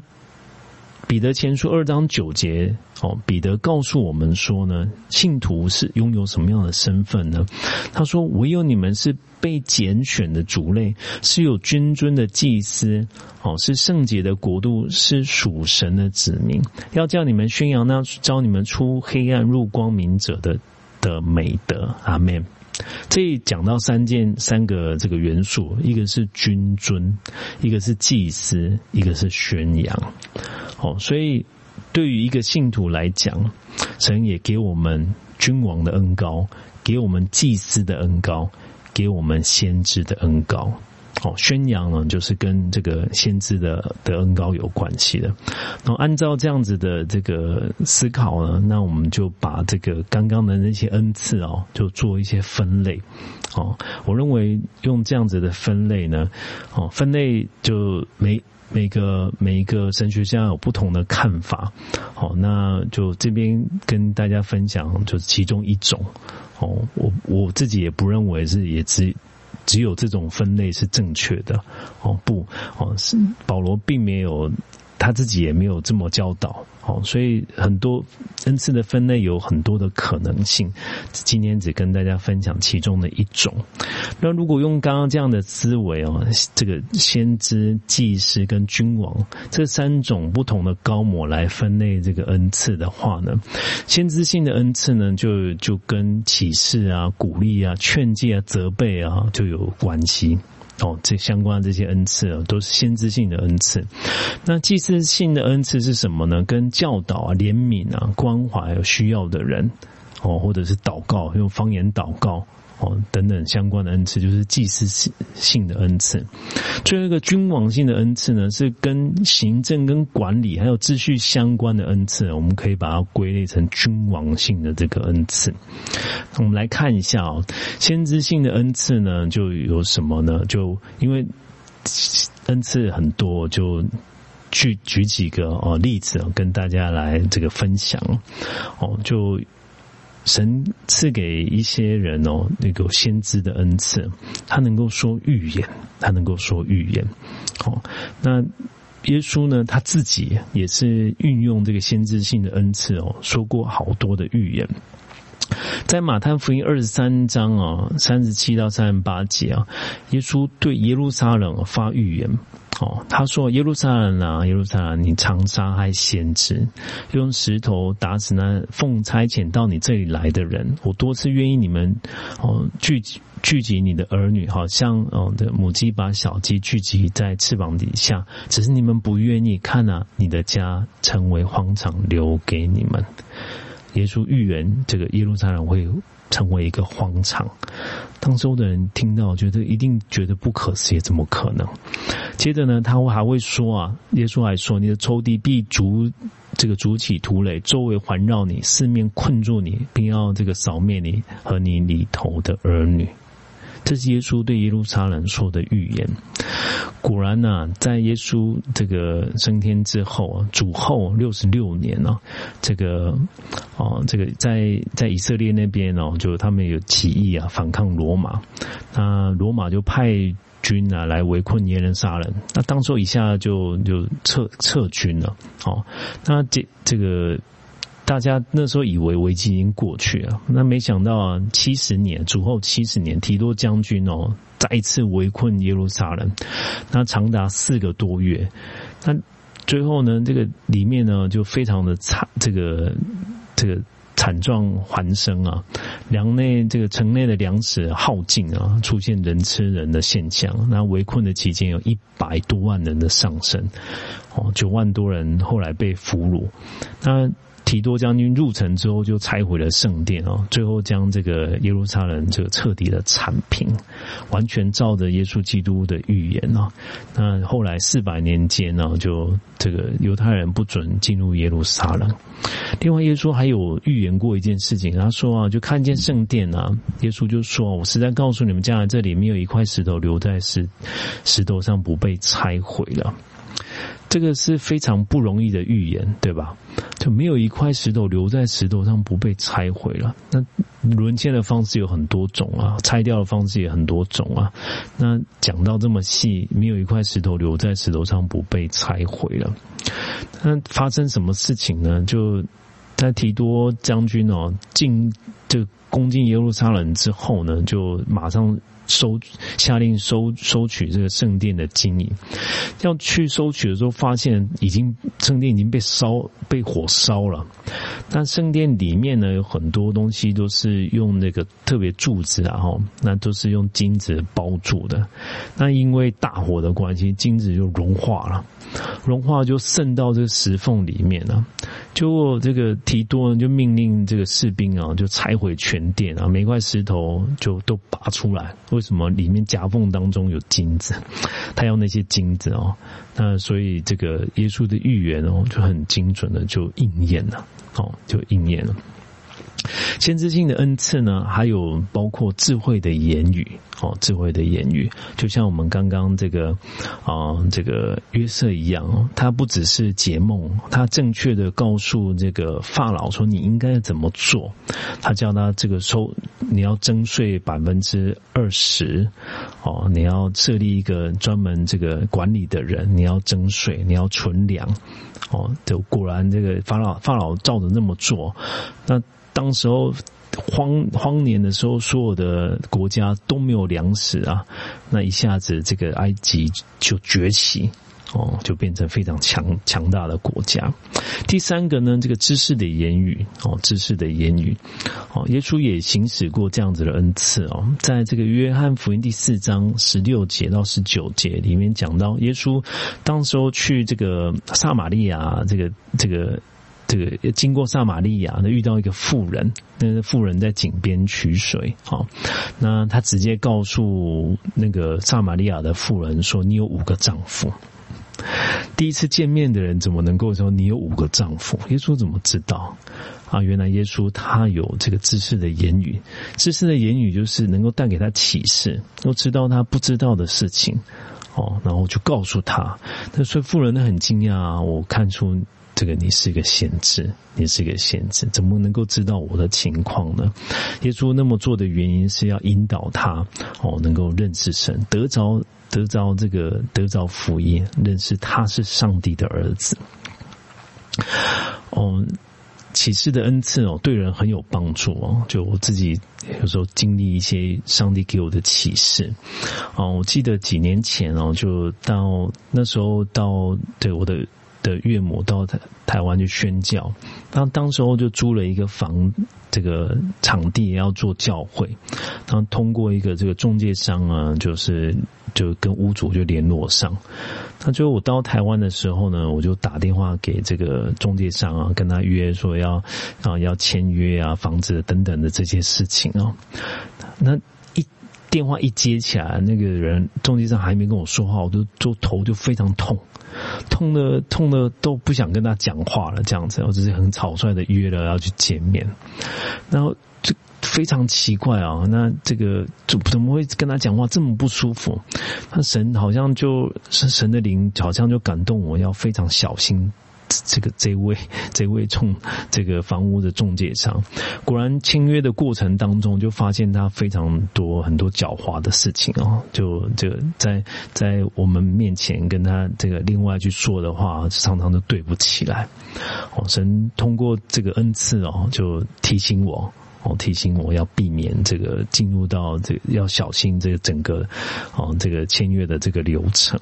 彼得前书二章九节，哦，彼得告诉我们说呢，信徒是拥有什么样的身份呢？他说：“唯有你们是被拣选的族类，是有君尊的祭司，哦，是圣洁的国度，是属神的子民，要叫你们宣扬那招你们出黑暗入光明者的的美德。”阿门。这讲到三件三个这个元素，一个是君尊，一个是祭司，一个是宣扬。哦，所以对于一个信徒来讲，神也给我们君王的恩高，给我们祭司的恩高，给我们先知的恩高。哦，宣扬呢，就是跟这个先知的的恩高有关系的。然后按照这样子的这个思考呢，那我们就把这个刚刚的那些恩赐哦，就做一些分类。哦，我认为用这样子的分类呢，哦，分类就每。每个每一个神学家有不同的看法，好，那就这边跟大家分享，就是其中一种，哦，我我自己也不认为是也只只有这种分类是正确的，哦，不，哦，是保罗并没有。他自己也没有这么教导，哦，所以很多恩赐的分类有很多的可能性。今天只跟大家分享其中的一种。那如果用刚刚这样的思维哦，这个先知、祭司跟君王这三种不同的高模来分类这个恩赐的话呢，先知性的恩赐呢，就就跟启示啊、鼓励啊、劝诫啊、责备啊就有关系。哦，这相关的这些恩赐啊，都是先知性的恩赐。那祭祀性的恩赐是什么呢？跟教导啊、怜悯啊、关怀有需要的人，哦，或者是祷告，用方言祷告。哦，等等相关的恩赐就是祭祀性的恩赐。最后一个君王性的恩赐呢，是跟行政、跟管理还有秩序相关的恩赐。我们可以把它归类成君王性的这个恩赐。我们来看一下哦，先知性的恩赐呢，就有什么呢？就因为恩赐很多，就举举几个哦例子跟大家来这个分享哦，就。神赐给一些人哦，那个先知的恩赐，他能够说预言，他能够说预言。哦，那耶稣呢，他自己也是运用这个先知性的恩赐哦，说过好多的预言。在马太福音二十三章啊，三十七到三十八节啊，耶稣对耶路撒冷发预言。哦，他说：“耶路撒冷啊，耶路撒冷，你常杀害先知，用石头打死那奉差遣到你这里来的人。我多次愿意你们哦聚集聚集你的儿女，好像哦的母鸡把小鸡聚集在翅膀底下，只是你们不愿意看啊，你的家成为荒场，留给你们。耶稣预言这个耶路撒冷会。”成为一个荒场，当周的人听到，觉得一定觉得不可思议，怎么可能？接着呢，他会还会说啊，耶稣还说，你的仇敌必逐这个逐起土垒，周围环绕你，四面困住你，并要这个扫灭你和你里头的儿女。这是耶稣对耶路撒冷说的预言。果然呢，在耶稣这个升天之后啊，主后六十六年呢，这个哦，这个在在以色列那边哦，就他们有起义啊，反抗罗马。那罗马就派军啊来围困耶路撒冷。那当初一下就就撤撤军了。哦，那这这个。大家那时候以为危机已经过去了，那没想到啊，七十年主后七十年，提多将军哦再一次围困耶路撒冷，那长达四个多月，那最后呢，这个里面呢就非常的惨，这个这个惨状环生啊，粮内这个城内的粮食耗尽啊，出现人吃人的现象，那围困的期间有一百多万人的上升，哦，九万多人后来被俘虏，那。提多将军入城之后，就拆毁了圣殿哦，最后将这个耶路撒冷这个彻底的铲平，完全照着耶稣基督的预言哦。那后来四百年间呢，就这个犹太人不准进入耶路撒冷。另外，耶稣还有预言过一件事情，他说啊，就看见圣殿啊，耶稣就说：“我实在告诉你们，将来这里没有一块石头留在石石头上不被拆毁了。”这个是非常不容易的预言，对吧？就没有一块石头留在石头上不被拆毁了。那沦陷的方式有很多种啊，拆掉的方式也很多种啊。那讲到这么细，没有一块石头留在石头上不被拆毁了。那发生什么事情呢？就在提多将军哦进就攻进耶路撒冷之后呢，就马上。收下令收收取这个圣殿的金银，要去收取的时候，发现已经圣殿已经被烧被火烧了。但圣殿里面呢，有很多东西都是用那个特别柱子啊，哈，那都是用金子包住的。那因为大火的关系，金子就融化了。融化就渗到这个石缝里面了，就这个提多呢就命令这个士兵啊，就拆毁全殿啊，每块石头就都拔出来。为什么里面夹缝当中有金子？他要那些金子哦，那所以这个耶稣的预言哦就很精准的就应验了，哦就应验了。先知性的恩赐呢，还有包括智慧的言语哦，智慧的言语，就像我们刚刚这个啊，这个约瑟一样，他不只是解梦，他正确的告诉这个法老说你应该怎么做，他叫他这个收你要征税百分之二十哦，你要设立一个专门这个管理的人，你要征税，你要存粮哦，就果然这个法老法老照着那么做，那。当时候荒荒年的时候，所有的国家都没有粮食啊，那一下子这个埃及就崛起哦，就变成非常强强大的国家。第三个呢，这个知识的言语哦，知识的言语哦，耶稣也行使过这样子的恩赐哦，在这个约翰福音第四章十六节到十九节里面讲到，耶稣当时候去这个撒玛利亚，这个这个。这个经过撒玛利亚，那遇到一个妇人，那个妇人在井边取水，好，那他直接告诉那个撒玛利亚的妇人说：“你有五个丈夫。”第一次见面的人怎么能够说你有五个丈夫？耶稣怎么知道？啊，原来耶稣他有这个知识的言语，知识的言语就是能够带给他启示，都知道他不知道的事情，哦，然后就告诉他。那所以妇人呢很惊讶啊，我看出。这个你是一个先知，你是一个先知，怎么能够知道我的情况呢？耶稣那么做的原因是要引导他哦，能够认识神，得着得着这个得着福音，认识他是上帝的儿子。哦，启示的恩赐哦，对人很有帮助哦。就我自己有时候经历一些上帝给我的启示哦，我记得几年前哦，就到那时候到对我的。的岳母到台台湾去宣教，那当时候就租了一个房，这个场地也要做教会，然后通过一个这个中介商啊，就是就跟屋主就联络上，那最后我到台湾的时候呢，我就打电话给这个中介商啊，跟他约说要啊要签约啊，房子等等的这些事情啊，那。电话一接起来，那个人中介上还没跟我说话，我就就头就非常痛，痛的痛的都不想跟他讲话了，这样子，我只是很草率的约了要去见面，然后就非常奇怪啊，那这个怎怎么会跟他讲话这么不舒服？那神好像就是神的灵，好像就感动我要非常小心。这个这位这位中这个房屋的中介商，果然签约的过程当中，就发现他非常多很多狡猾的事情哦。就这个在在我们面前跟他这个另外去说的话，常常都对不起来。哦，神通过这个恩赐哦，就提醒我哦，提醒我要避免这个进入到这个要小心这个整个哦这个签约的这个流程。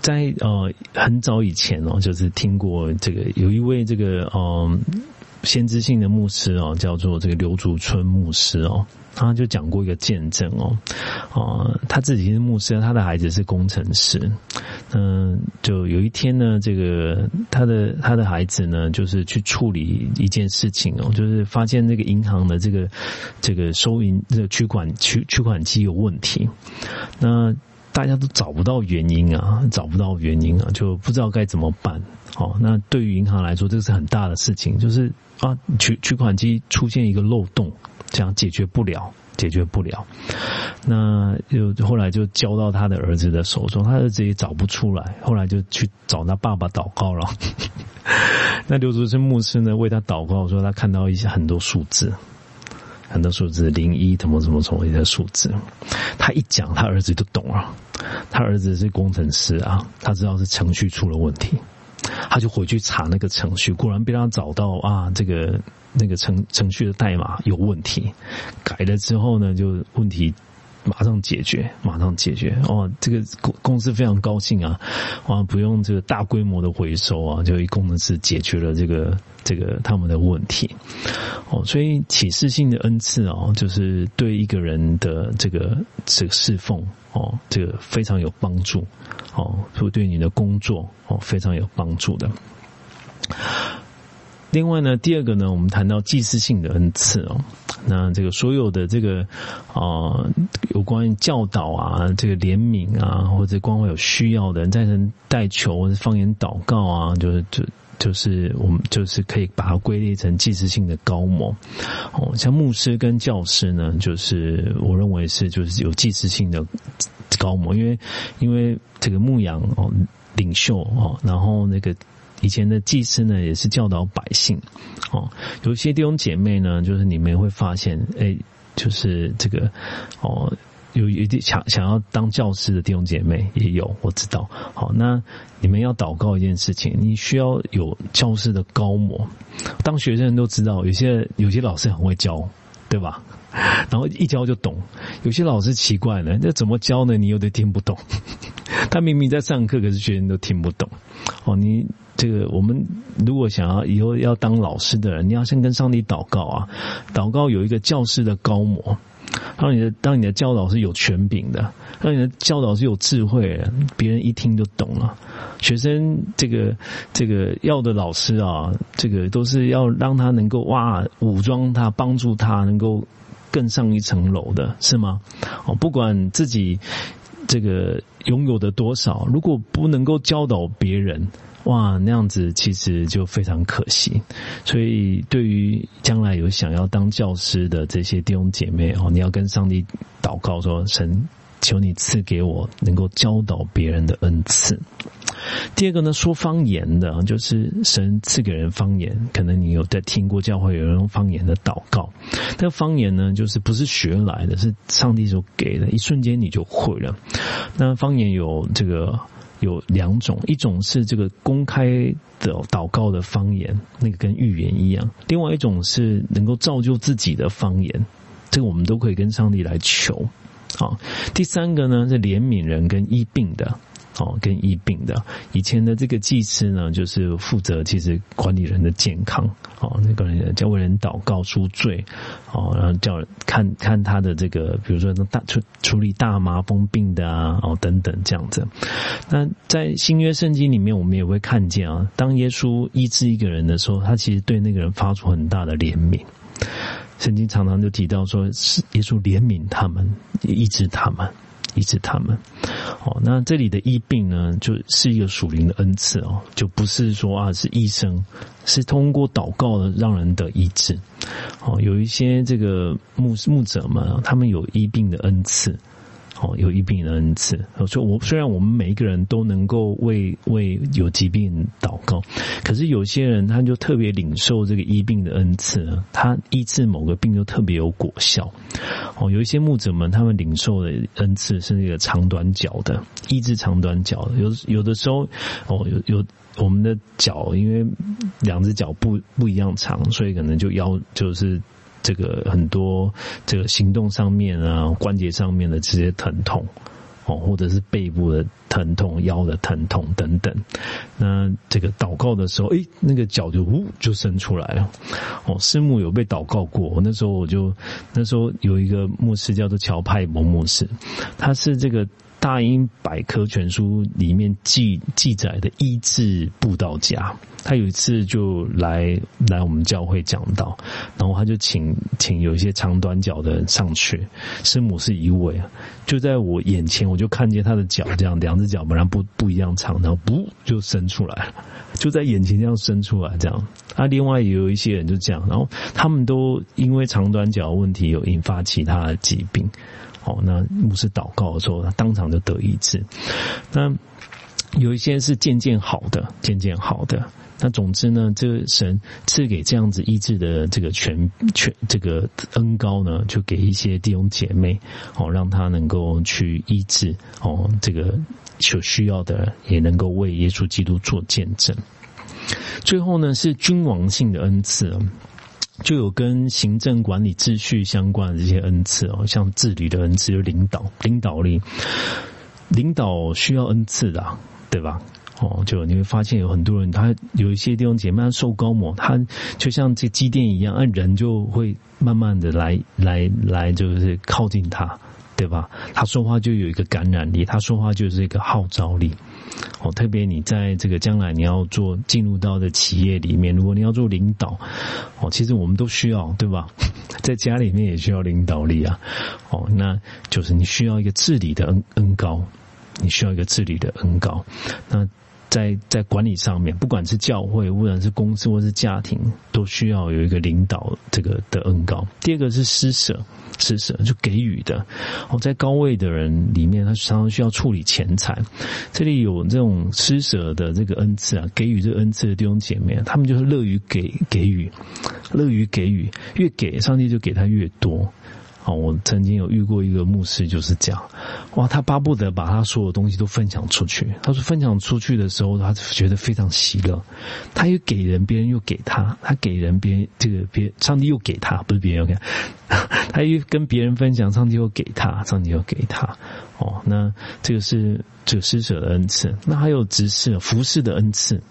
在呃很早以前哦，就是听过这个有一位这个呃先知性的牧师哦，叫做这个刘竹春牧师哦，他就讲过一个见证哦，啊他自己是牧师，他的孩子是工程师，嗯，就有一天呢，这个他的他的孩子呢，就是去处理一件事情哦，就是发现那个银行的这个这个收银这个取款取取款机有问题，那。大家都找不到原因啊，找不到原因啊，就不知道该怎么办。哦，那对于银行来说，这是很大的事情，就是啊，取取款机出现一个漏洞，这样解决不了，解决不了。那就后来就交到他的儿子的手中，他儿子也找不出来，后来就去找他爸爸祷告了。那刘竹生牧师呢，为他祷告，说他看到一些很多数字。很多数字零一怎么怎么从一些数字，他一讲，他儿子就懂了。他儿子是工程师啊，他知道是程序出了问题，他就回去查那个程序，果然被他找到啊，这个那个程程序的代码有问题，改了之后呢，就问题。马上解决，马上解决哦！这个公公司非常高兴啊，啊，不用这个大规模的回收啊，就一工程师解决了这个这个他们的问题哦。所以启示性的恩赐哦，就是对一个人的这个这个侍奉哦，这个非常有帮助哦，会对你的工作哦非常有帮助的。另外呢，第二个呢，我们谈到祭祀性的恩赐哦，那这个所有的这个啊，有关于教导啊，这个怜悯啊，或者关怀有需要的人，在人代求或者方言祷告啊，就是就就是我们就是可以把它归类成祭祀性的高模哦，像牧师跟教师呢，就是我认为是就是有祭祀性的高模，因为因为这个牧羊哦，领袖哦，然后那个。以前的祭司呢，也是教导百姓，哦，有些弟兄姐妹呢，就是你们会发现，哎，就是这个，哦，有有点想想要当教师的弟兄姐妹也有，我知道。好，那你们要祷告一件事情，你需要有教师的高模。当学生都知道，有些有些老师很会教，对吧？然后一教就懂。有些老师奇怪了，那怎么教呢？你有点听不懂。他明明在上课，可是学生都听不懂。哦，你。这个我们如果想要以后要当老师的人，你要先跟上帝祷告啊，祷告有一个教师的高模，让你的当你的教导是有权柄的，让你的教导是有智慧，别人一听就懂了。学生这个这个要的老师啊，这个都是要让他能够哇武装他，帮助他能够更上一层楼的，是吗？哦，不管自己这个拥有的多少，如果不能够教导别人。哇，那样子其实就非常可惜，所以对于将来有想要当教师的这些弟兄姐妹哦，你要跟上帝祷告说：神，求你赐给我能够教导别人的恩赐。第二个呢，说方言的，就是神赐给人方言，可能你有在听过教会有人用方言的祷告，但方言呢，就是不是学来的，是上帝所给的，一瞬间你就会了。那方言有这个。有两种，一种是这个公开的祷告的方言，那个跟预言一样；另外一种是能够造就自己的方言，这个我们都可以跟上帝来求。啊，第三个呢是怜悯人跟医病的。哦，跟疫病的以前的这个祭司呢，就是负责其实管理人的健康，哦，那个人叫为人祷告赎罪，哦，然后叫看看他的这个，比如说大处处理大麻风病的啊，哦等等这样子。那在新约圣经里面，我们也会看见啊，当耶稣医治一个人的时候，他其实对那个人发出很大的怜悯。圣经常常就提到说，是耶稣怜悯他们，医治他们。医治他们，哦，那这里的医病呢，就是一个属灵的恩赐哦，就不是说啊是医生，是通过祷告的让人得医治，哦，有一些这个牧牧者们，他们有医病的恩赐。哦，有医病的恩赐。所以，我虽然我们每一个人都能够为为有疾病祷告，可是有些人他就特别领受这个医病的恩赐，他医治某个病就特别有果效。哦，有一些牧者们，他们领受的恩赐是那个长短脚的，医治长短脚的。有有的时候，哦，有有我们的脚，因为两只脚不不一样长，所以可能就腰就是。这个很多这个行动上面啊，关节上面的这些疼痛哦，或者是背部的疼痛、腰的疼痛等等。那这个祷告的时候，哎，那个脚就呜就伸出来了。哦，师母有被祷告过，那时候我就那时候有一个牧师叫做乔派蒙牧师，他是这个。大英百科全书里面记记载的医治布道家，他有一次就来来我们教会讲道，然后他就请请有一些长短脚的人上去，师母是一位，就在我眼前，我就看见他的脚这样，两只脚本来不不一样长，然后不就伸出来了，就在眼前这样伸出来这样。啊，另外也有一些人就这样，然后他们都因为长短脚问题有引发其他的疾病。哦，那牧师祷告的时候，他当场就得医治。那有一些是渐渐好的，渐渐好的。那总之呢，这个神赐给这样子医治的这个全全这个恩高呢，就给一些弟兄姐妹哦，让他能够去医治哦，这个所需要的，也能够为耶稣基督做见证。最后呢，是君王性的恩赐。就有跟行政管理秩序相关的这些恩赐哦，像治理的恩赐，有领导领导力，领导需要恩赐的，对吧？哦，就你会发现有很多人，他有一些地方姐妹受高摩，他就像这机电一样，那人就会慢慢的来来来，就是靠近他。对吧？他说话就有一个感染力，他说话就是一个号召力。哦，特别你在这个将来你要做进入到的企业里面，如果你要做领导，哦，其实我们都需要，对吧？在家里面也需要领导力啊。哦，那就是你需要一个治理的恩恩高，你需要一个治理的恩高。那在在管理上面，不管是教会，不管是公司或是家庭，都需要有一个领导这个的恩高。第二个是施舍。施舍就给予的，哦，在高位的人里面，他常常需要处理钱财。这里有这种施舍的这个恩赐啊，给予这个恩赐的弟兄姐妹，他们就是乐于给给予，乐于给予，越给上帝就给他越多。哦，我曾经有遇过一个牧师就是这样，哇，他巴不得把他所有东西都分享出去。他说分享出去的时候，他觉得非常喜乐。他又给人，别人又给他，他给人，别人这个别上帝又给他，不是别人又给，他又跟别人分享，上帝又给他，上帝又给他。哦，那这个是这个施舍的恩赐。那还有执事、服侍的恩赐。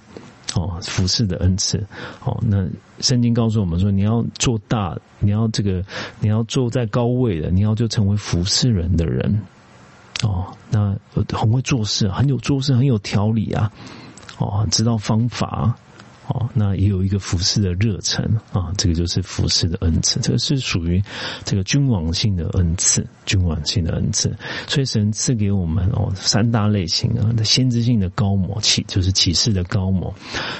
哦，服侍的恩赐。哦，那圣经告诉我们说，你要做大，你要这个，你要坐在高位的，你要就成为服侍人的人。哦，那很会做事，很有做事，很有条理啊。哦，知道方法。哦，那也有一个服侍的热忱啊，这个就是服侍的恩赐，这个是属于这个君王性的恩赐，君王性的恩赐。所以神赐给我们哦三大类型啊，先知性的高模启就是启示的高模，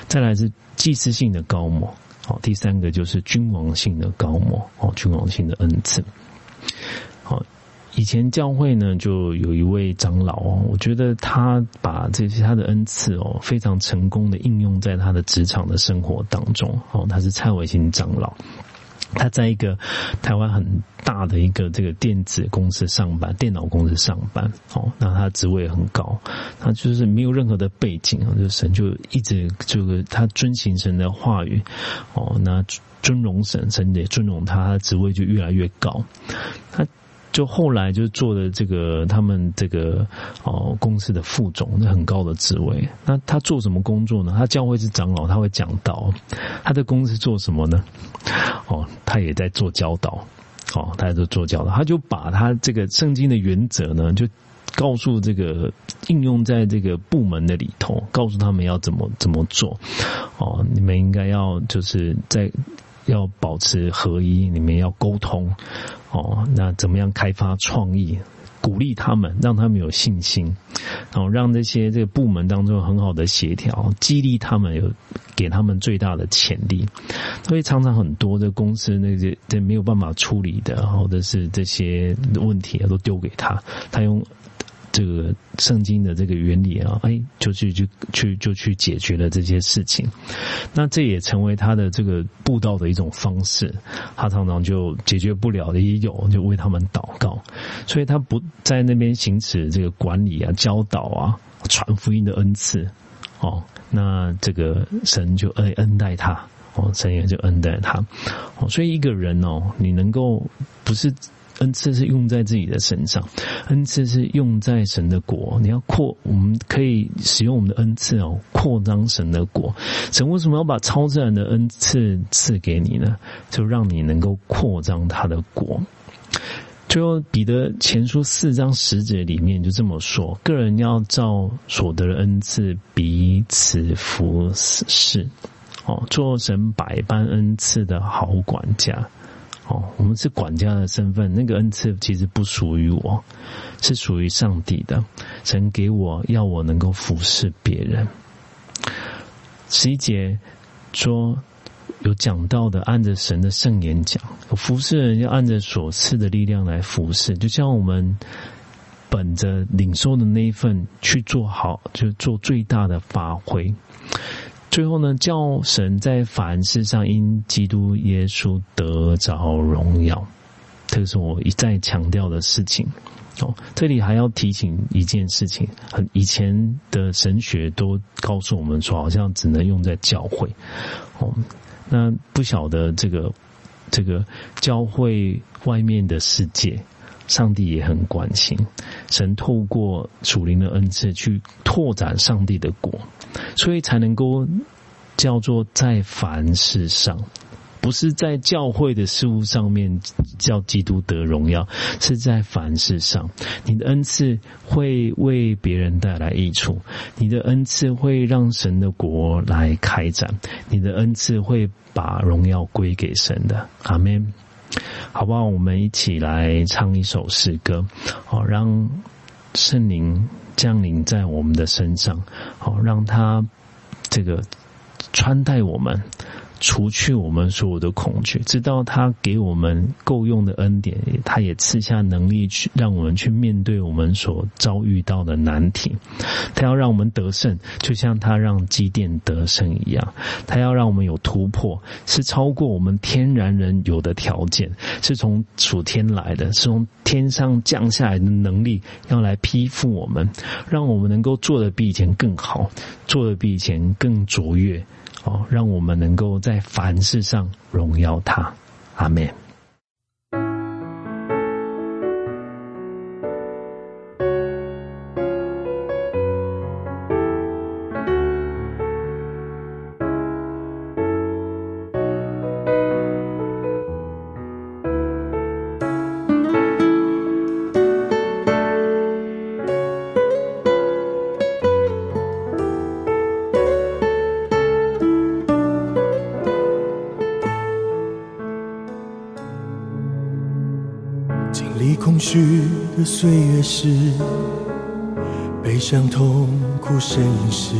再来是祭司性的高模，好，第三个就是君王性的高模哦，君王性的恩赐，以前教会呢，就有一位长老哦，我觉得他把这些他的恩赐哦，非常成功的应用在他的职场的生活当中哦。他是蔡伟新长老，他在一个台湾很大的一个这个电子公司上班，电脑公司上班哦。那他职位很高，他就是没有任何的背景啊，就神就一直这个他遵行神的话语哦，那尊荣神，神也尊荣他，他职位就越来越高，他。就后来就做的这个他们这个哦公司的副总，那很高的职位。那他做什么工作呢？他教会是长老，他会讲道。他的公司做什么呢？哦，他也在做教导。哦，他在做教导。他就把他这个圣经的原则呢，就告诉这个应用在这个部门的里头，告诉他们要怎么怎么做。哦，你们应该要就是在。要保持合一，你们要沟通哦。那怎么样开发创意？鼓励他们，让他们有信心，然后让这些这个部门当中很好的协调，激励他们有给他们最大的潜力。所以常常很多的公司那些这没有办法处理的，或者是这些问题啊都丢给他，他用。这个圣经的这个原理啊，哎，就去就去就去解决了这些事情。那这也成为他的这个布道的一种方式。他常常就解决不了的也有，就为他们祷告。所以他不在那边行使这个管理啊、教导啊、传福音的恩赐哦。那这个神就恩恩待他哦，神也就恩待他哦。所以一个人哦，你能够不是。恩赐是用在自己的身上，恩赐是用在神的国。你要扩，我们可以使用我们的恩赐哦，扩张神的国。神为什么要把超自然的恩赐赐给你呢？就让你能够扩张他的国。最后，彼得前书四章十节里面就这么说：个人要照所得的恩赐彼此服侍，哦，做神百般恩赐的好管家。哦，我们是管家的身份，那个恩赐其实不属于我，是属于上帝的。神给我要我能够服侍别人。十一节说有讲到的，按着神的圣言讲，服侍人要按着所赐的力量来服侍，就像我们本着领受的那一份去做好，就做最大的发挥。最后呢，叫神在凡事上因基督耶稣得着荣耀，这是我一再强调的事情。哦，这里还要提醒一件事情，很以前的神学都告诉我们说，好像只能用在教会。哦，那不晓得这个这个教会外面的世界。上帝也很关心，神透过属灵的恩赐去拓展上帝的国，所以才能够叫做在凡事上，不是在教会的事物上面叫基督得荣耀，是在凡事上，你的恩赐会为别人带来益处，你的恩赐会让神的国来开展，你的恩赐会把荣耀归给神的，阿门。好不好？我们一起来唱一首诗歌，好让圣灵降临在我们的身上，好让他这个穿戴我们。除去我们所有的恐惧，直到他给我们够用的恩典，他也赐下能力去让我们去面对我们所遭遇到的难题。他要让我们得胜，就像他让基甸得胜一样。他要让我们有突破，是超过我们天然人有的条件，是从属天来的，是从天上降下来的能力，要来批复我们，让我们能够做的比以前更好，做的比以前更卓越。哦，让我们能够在凡事上荣耀他，阿门。岁月时，悲伤痛苦呻吟时，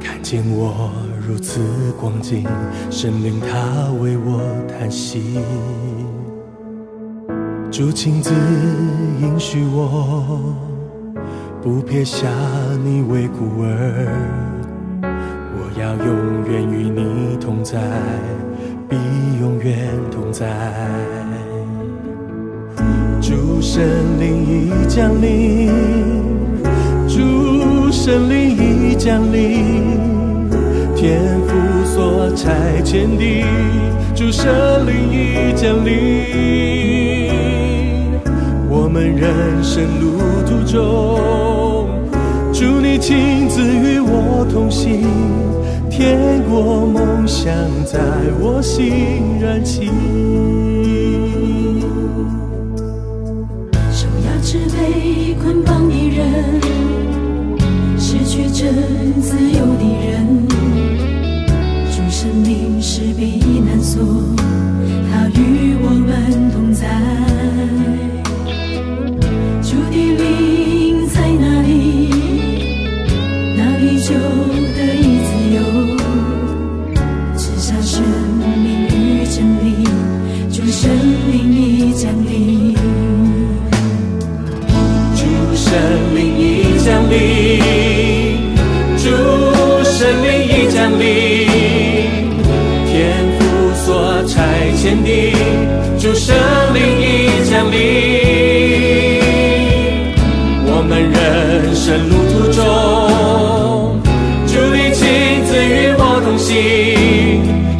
看见我如此光景，神灵他为我叹息。主亲自应许我，不撇下你为孤儿，我要永远与你同在，比永远同在。神灵已降临，主神灵已降临，天父所差遣的，主神灵已降临。我们人生路途中，祝你亲自与我同行，天国梦想在我心燃起。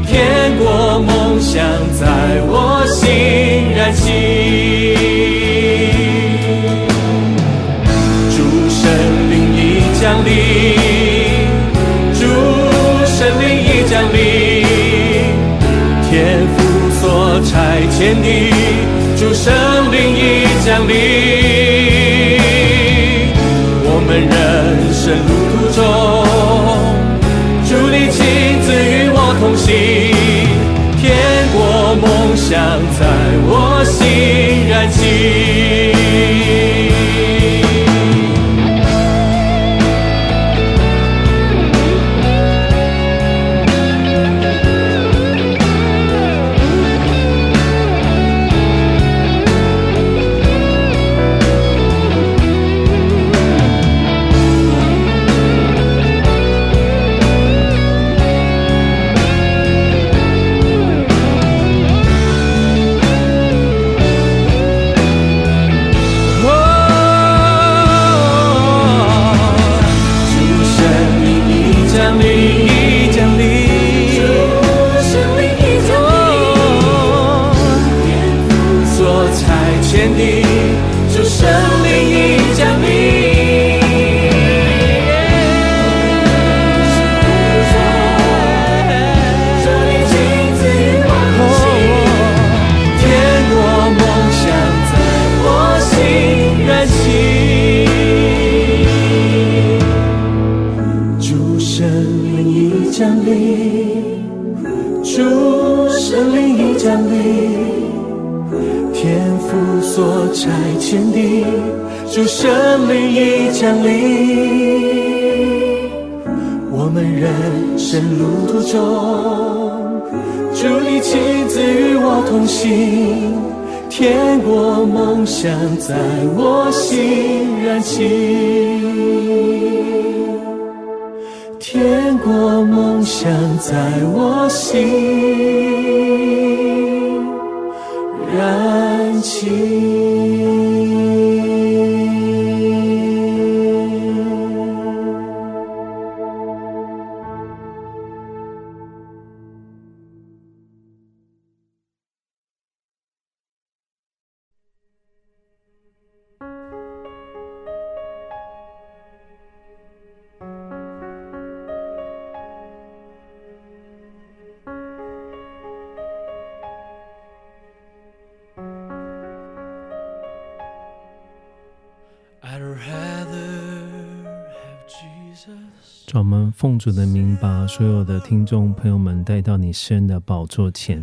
天国梦想在我心燃起。主神灵已降临，主神灵已降临，天父所差天地，主神灵已降临。我们人生天国梦想在我心燃起。灵已降临。我们人生路途中，祝你亲自与我同行，天国梦想在我心燃起。天国梦想在我心燃起。奉主的名，把所有的听众朋友们带到你圣的宝座前。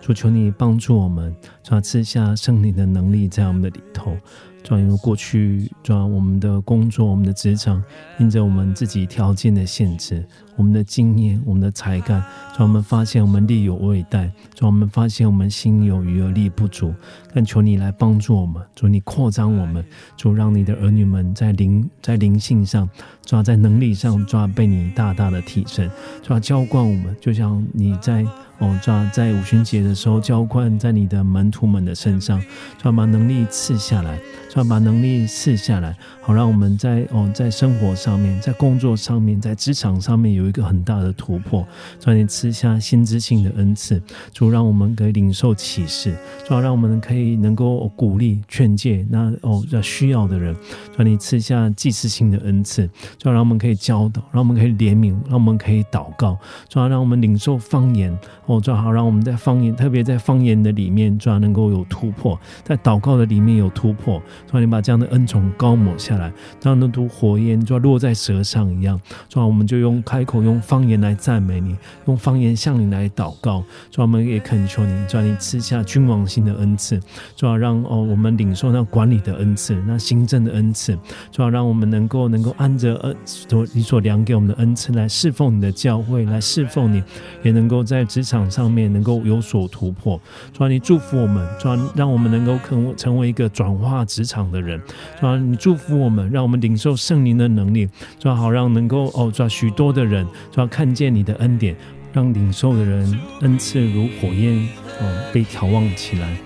主，求你帮助我们，主啊，赐下圣灵的能力在我们的里头。主啊，因为过去，主啊，我们的工作、我们的职场，因着我们自己条件的限制，我们的经验、我们的才干，主，我们发现我们力有未逮，主，我们发现我们心有余而力不足。但求你来帮助我们，主，你扩张我们，主，让你的儿女们在灵在灵性上，主啊，在能力上，主，被你大大的提升，主啊，浇灌我们，就像你在。哦，抓，在五旬节的时候浇灌在你的门徒们的身上，主啊，把能力赐下来，主啊，把能力赐下来，好让我们在哦在生活上面、在工作上面、在职场上面有一个很大的突破。抓，你赐下先知性的恩赐，主让我们可以领受启示，主啊，让我们可以能够鼓励劝诫那哦要需要的人。主啊，你赐下祭祀性的恩赐，主啊，让我们可以教导，让我们可以怜悯，让我们可以祷告，主啊，让我们领受方言。哦，主好，让我们在方言，特别在方言的里面，主要能够有突破；在祷告的里面有突破。主，你把这样的恩宠高抹下来，让那堵火焰就要落在舌上一样。主，我们就用开口用方言来赞美你，用方言向你来祷告。主，我们也恳求你，主，你赐下君王性的恩赐，主要让哦我们领受那管理的恩赐，那行政的恩赐，主要让我们能够能够按着恩所你所量给我们的恩赐来侍奉你的教会，来侍奉你，也能够在职场场上面能够有所突破。主啊，你祝福我们，主啊，让我们能够成成为一个转化职场的人。主啊，你祝福我们，让我们领受圣灵的能力，主啊，好让能够哦，主啊，许多的人主啊看见你的恩典，让领受的人恩赐如火焰哦被眺望起来。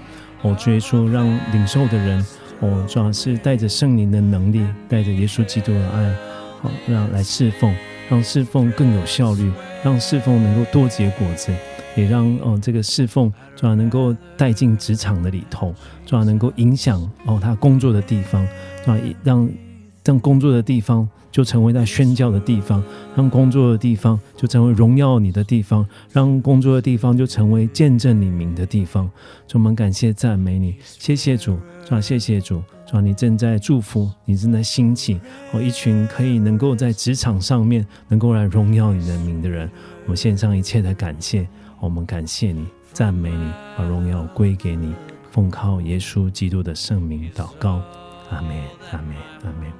哦，主耶稣让领受的人，哦，主要是带着圣灵的能力，带着耶稣基督的爱，好让来侍奉，让侍奉更有效率，让侍奉能够多结果子，也让哦这个侍奉主要能够带进职场的里头，主要能够影响哦他工作的地方，主要让让工作的地方。就成为他宣教的地方，让工作的地方就成为荣耀你的地方，让工作的地方就成为见证你名的地方。主，我们感谢赞美你，谢谢主，主，谢谢主，主，你正在祝福，你正在兴起，哦，一群可以能够在职场上面能够来荣耀你的名的人。我献上一切的感谢，我们感谢你，赞美你，把荣耀归给你，奉靠耶稣基督的圣名祷告，阿门，阿门，阿门。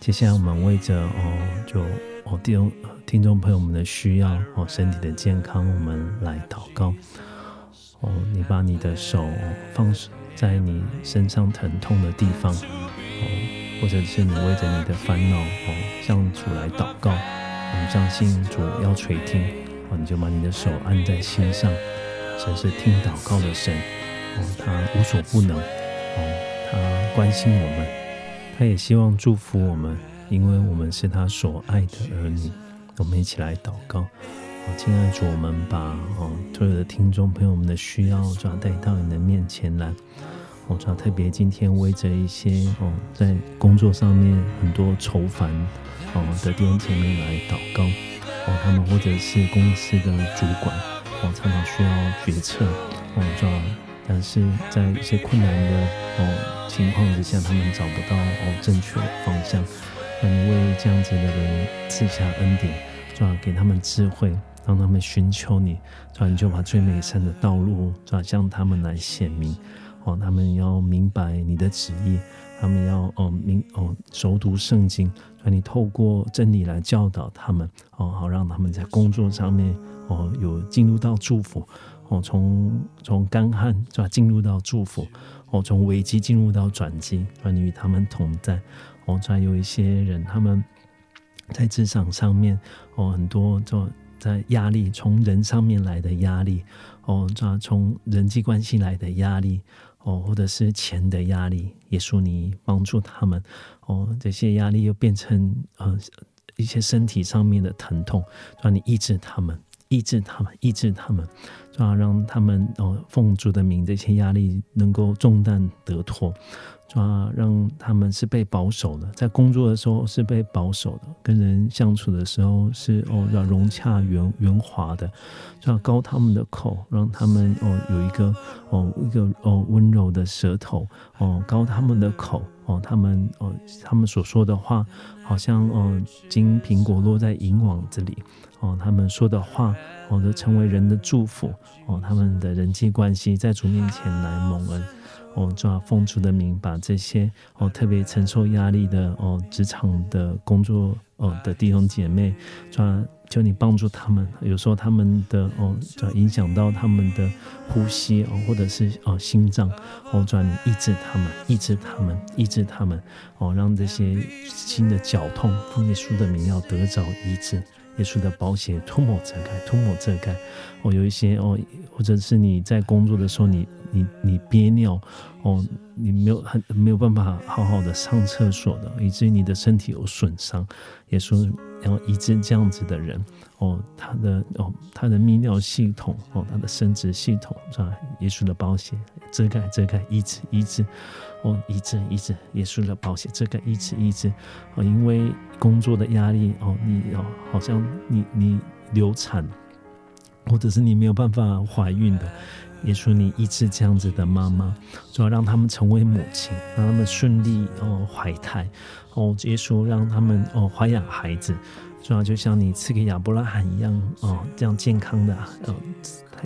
接下来我们为着哦，就哦弟兄听众朋友们的需要哦，身体的健康，我们来祷告。哦，你把你的手放在你身上疼痛的地方，哦，或者是你为着你的烦恼哦，向主来祷告。我们相信主要垂听，哦，你就把你的手按在心上。神是听祷告的神，哦，他无所不能，哦，他关心我们。他也希望祝福我们，因为我们是他所爱的儿女。我们一起来祷告，哦亲爱的主，我们把哦所有的听众朋友们的需要抓带到你的面前来。我抓特别今天为着一些哦在工作上面很多愁烦哦的弟兄姐妹来祷告。哦，他们或者是公司的主管哦，常常需要决策哦抓。但是在一些困难的哦情况之下，他们找不到哦正确的方向。那你为这样子的人赐下恩典，主要给他们智慧，让他们寻求你，主要你就把最美善的道路，主要向他们来显明。哦，他们要明白你的旨意，他们要哦明哦熟读圣经，让你透过真理来教导他们，哦好让他们在工作上面哦有进入到祝福。哦，从从干旱是吧，进入到祝福；哦，从危机进入到转机，让你与他们同在。哦，还有一些人，他们在职场上面，哦，很多就在压力，从人上面来的压力，哦，这从人际关系来的压力，哦，或者是钱的压力，耶稣你帮助他们，哦，这些压力又变成呃一些身体上面的疼痛，让你抑制他们，抑制他们，抑制他们。啊，让他们哦奉主的名，这些压力能够重担得脱。抓让他们是被保守的，在工作的时候是被保守的，跟人相处的时候是哦要融洽圆圆滑的，抓高他们的口，让他们哦有一个哦一个哦温柔的舌头哦高他们的口哦他们哦他们所说的话，好像哦金苹果落在银网子里哦他们说的话哦都成为人的祝福哦他们的人际关系在主面前来蒙恩。哦，抓奉主的名，把这些哦特别承受压力的哦职场的工作哦的弟兄姐妹，抓求你帮助他们。有时候他们的哦抓影响到他们的呼吸哦，或者是哦心脏哦，抓你医治他们，医治他们，医治他们哦，让这些心的绞痛，奉耶稣的名要得着医治。耶稣的保险涂抹遮盖，涂抹遮盖。哦，有一些哦，或者是你在工作的时候，你你你憋尿，哦，你没有很没有办法好好的上厕所的，以至于你的身体有损伤。耶稣要医治这样子的人，哦，他的哦他的泌尿系统，哦他的生殖系统，是吧？耶稣的保险遮盖遮盖医治医治。哦，医治医治，耶稣的保险，这个医治医治，哦，因为工作的压力，哦，你哦，好像你你流产，或者是你没有办法怀孕的，耶稣你医治这样子的妈妈，主要让他们成为母亲，让他们顺利哦怀胎，哦，耶稣让他们哦怀养孩子，主要就像你赐给亚伯拉罕一样，哦，这样健康的，呃，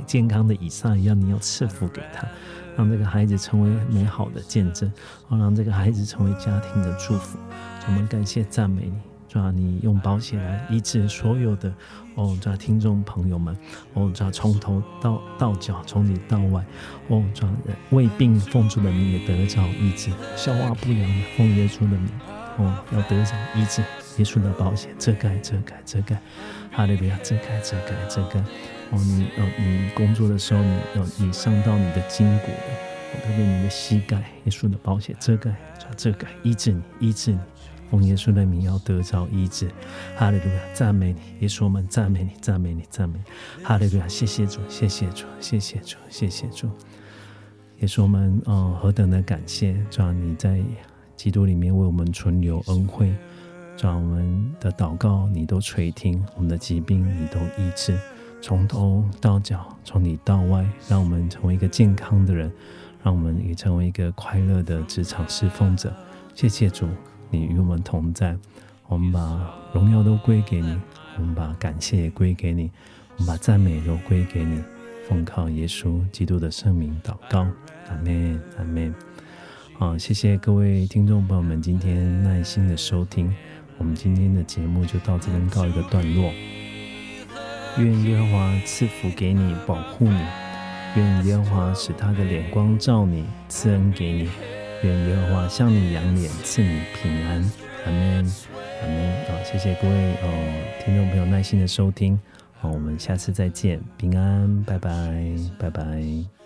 健康的以撒一样，你要赐福给他。让这个孩子成为美好的见证，哦，让这个孩子成为家庭的祝福。我们感谢赞美你，主啊，你用保险来医治所有的哦，主听众朋友们，哦，主从头到到脚，从里到外，哦，主为病奉主的名也得着医治，消化不良的奉耶稣的名，哦，要得着医治，耶稣的保险遮盖遮盖遮盖，哈利路亚遮盖遮盖遮盖。哦，你哦，你工作的时候，你哦，你伤到你的筋骨了，特别你的膝盖，耶稣的宝血遮盖，遮盖医治你，医治你，奉耶稣的名要得着医治。哈利路亚，赞美你，耶稣我们赞美你，赞美你，赞美。哈利路亚，谢谢主，谢谢主，谢谢主，谢谢主。耶稣们，哦，何等的感谢，主啊，你在基督里面为我们存留恩惠。让我们的祷告你都垂听，我们的疾病你都医治，从头到脚，从里到外，让我们成为一个健康的人，让我们也成为一个快乐的职场侍奉者。谢谢主，你与我们同在。我们把荣耀都归给你，我们把感谢也归给你，我们把赞美都归给你。奉靠耶稣基督的圣名祷告，阿门，阿门。好，谢谢各位听众朋友们今天耐心的收听。我们今天的节目就到这边告一个段落。愿耶和华赐福给你，保护你；愿耶和华使他的脸光照你，赐恩给你；愿耶和华向你扬脸，赐你平安。阿门，阿门。好，谢谢各位哦，听众朋友耐心的收听。好，我们下次再见，平安，拜拜，拜拜。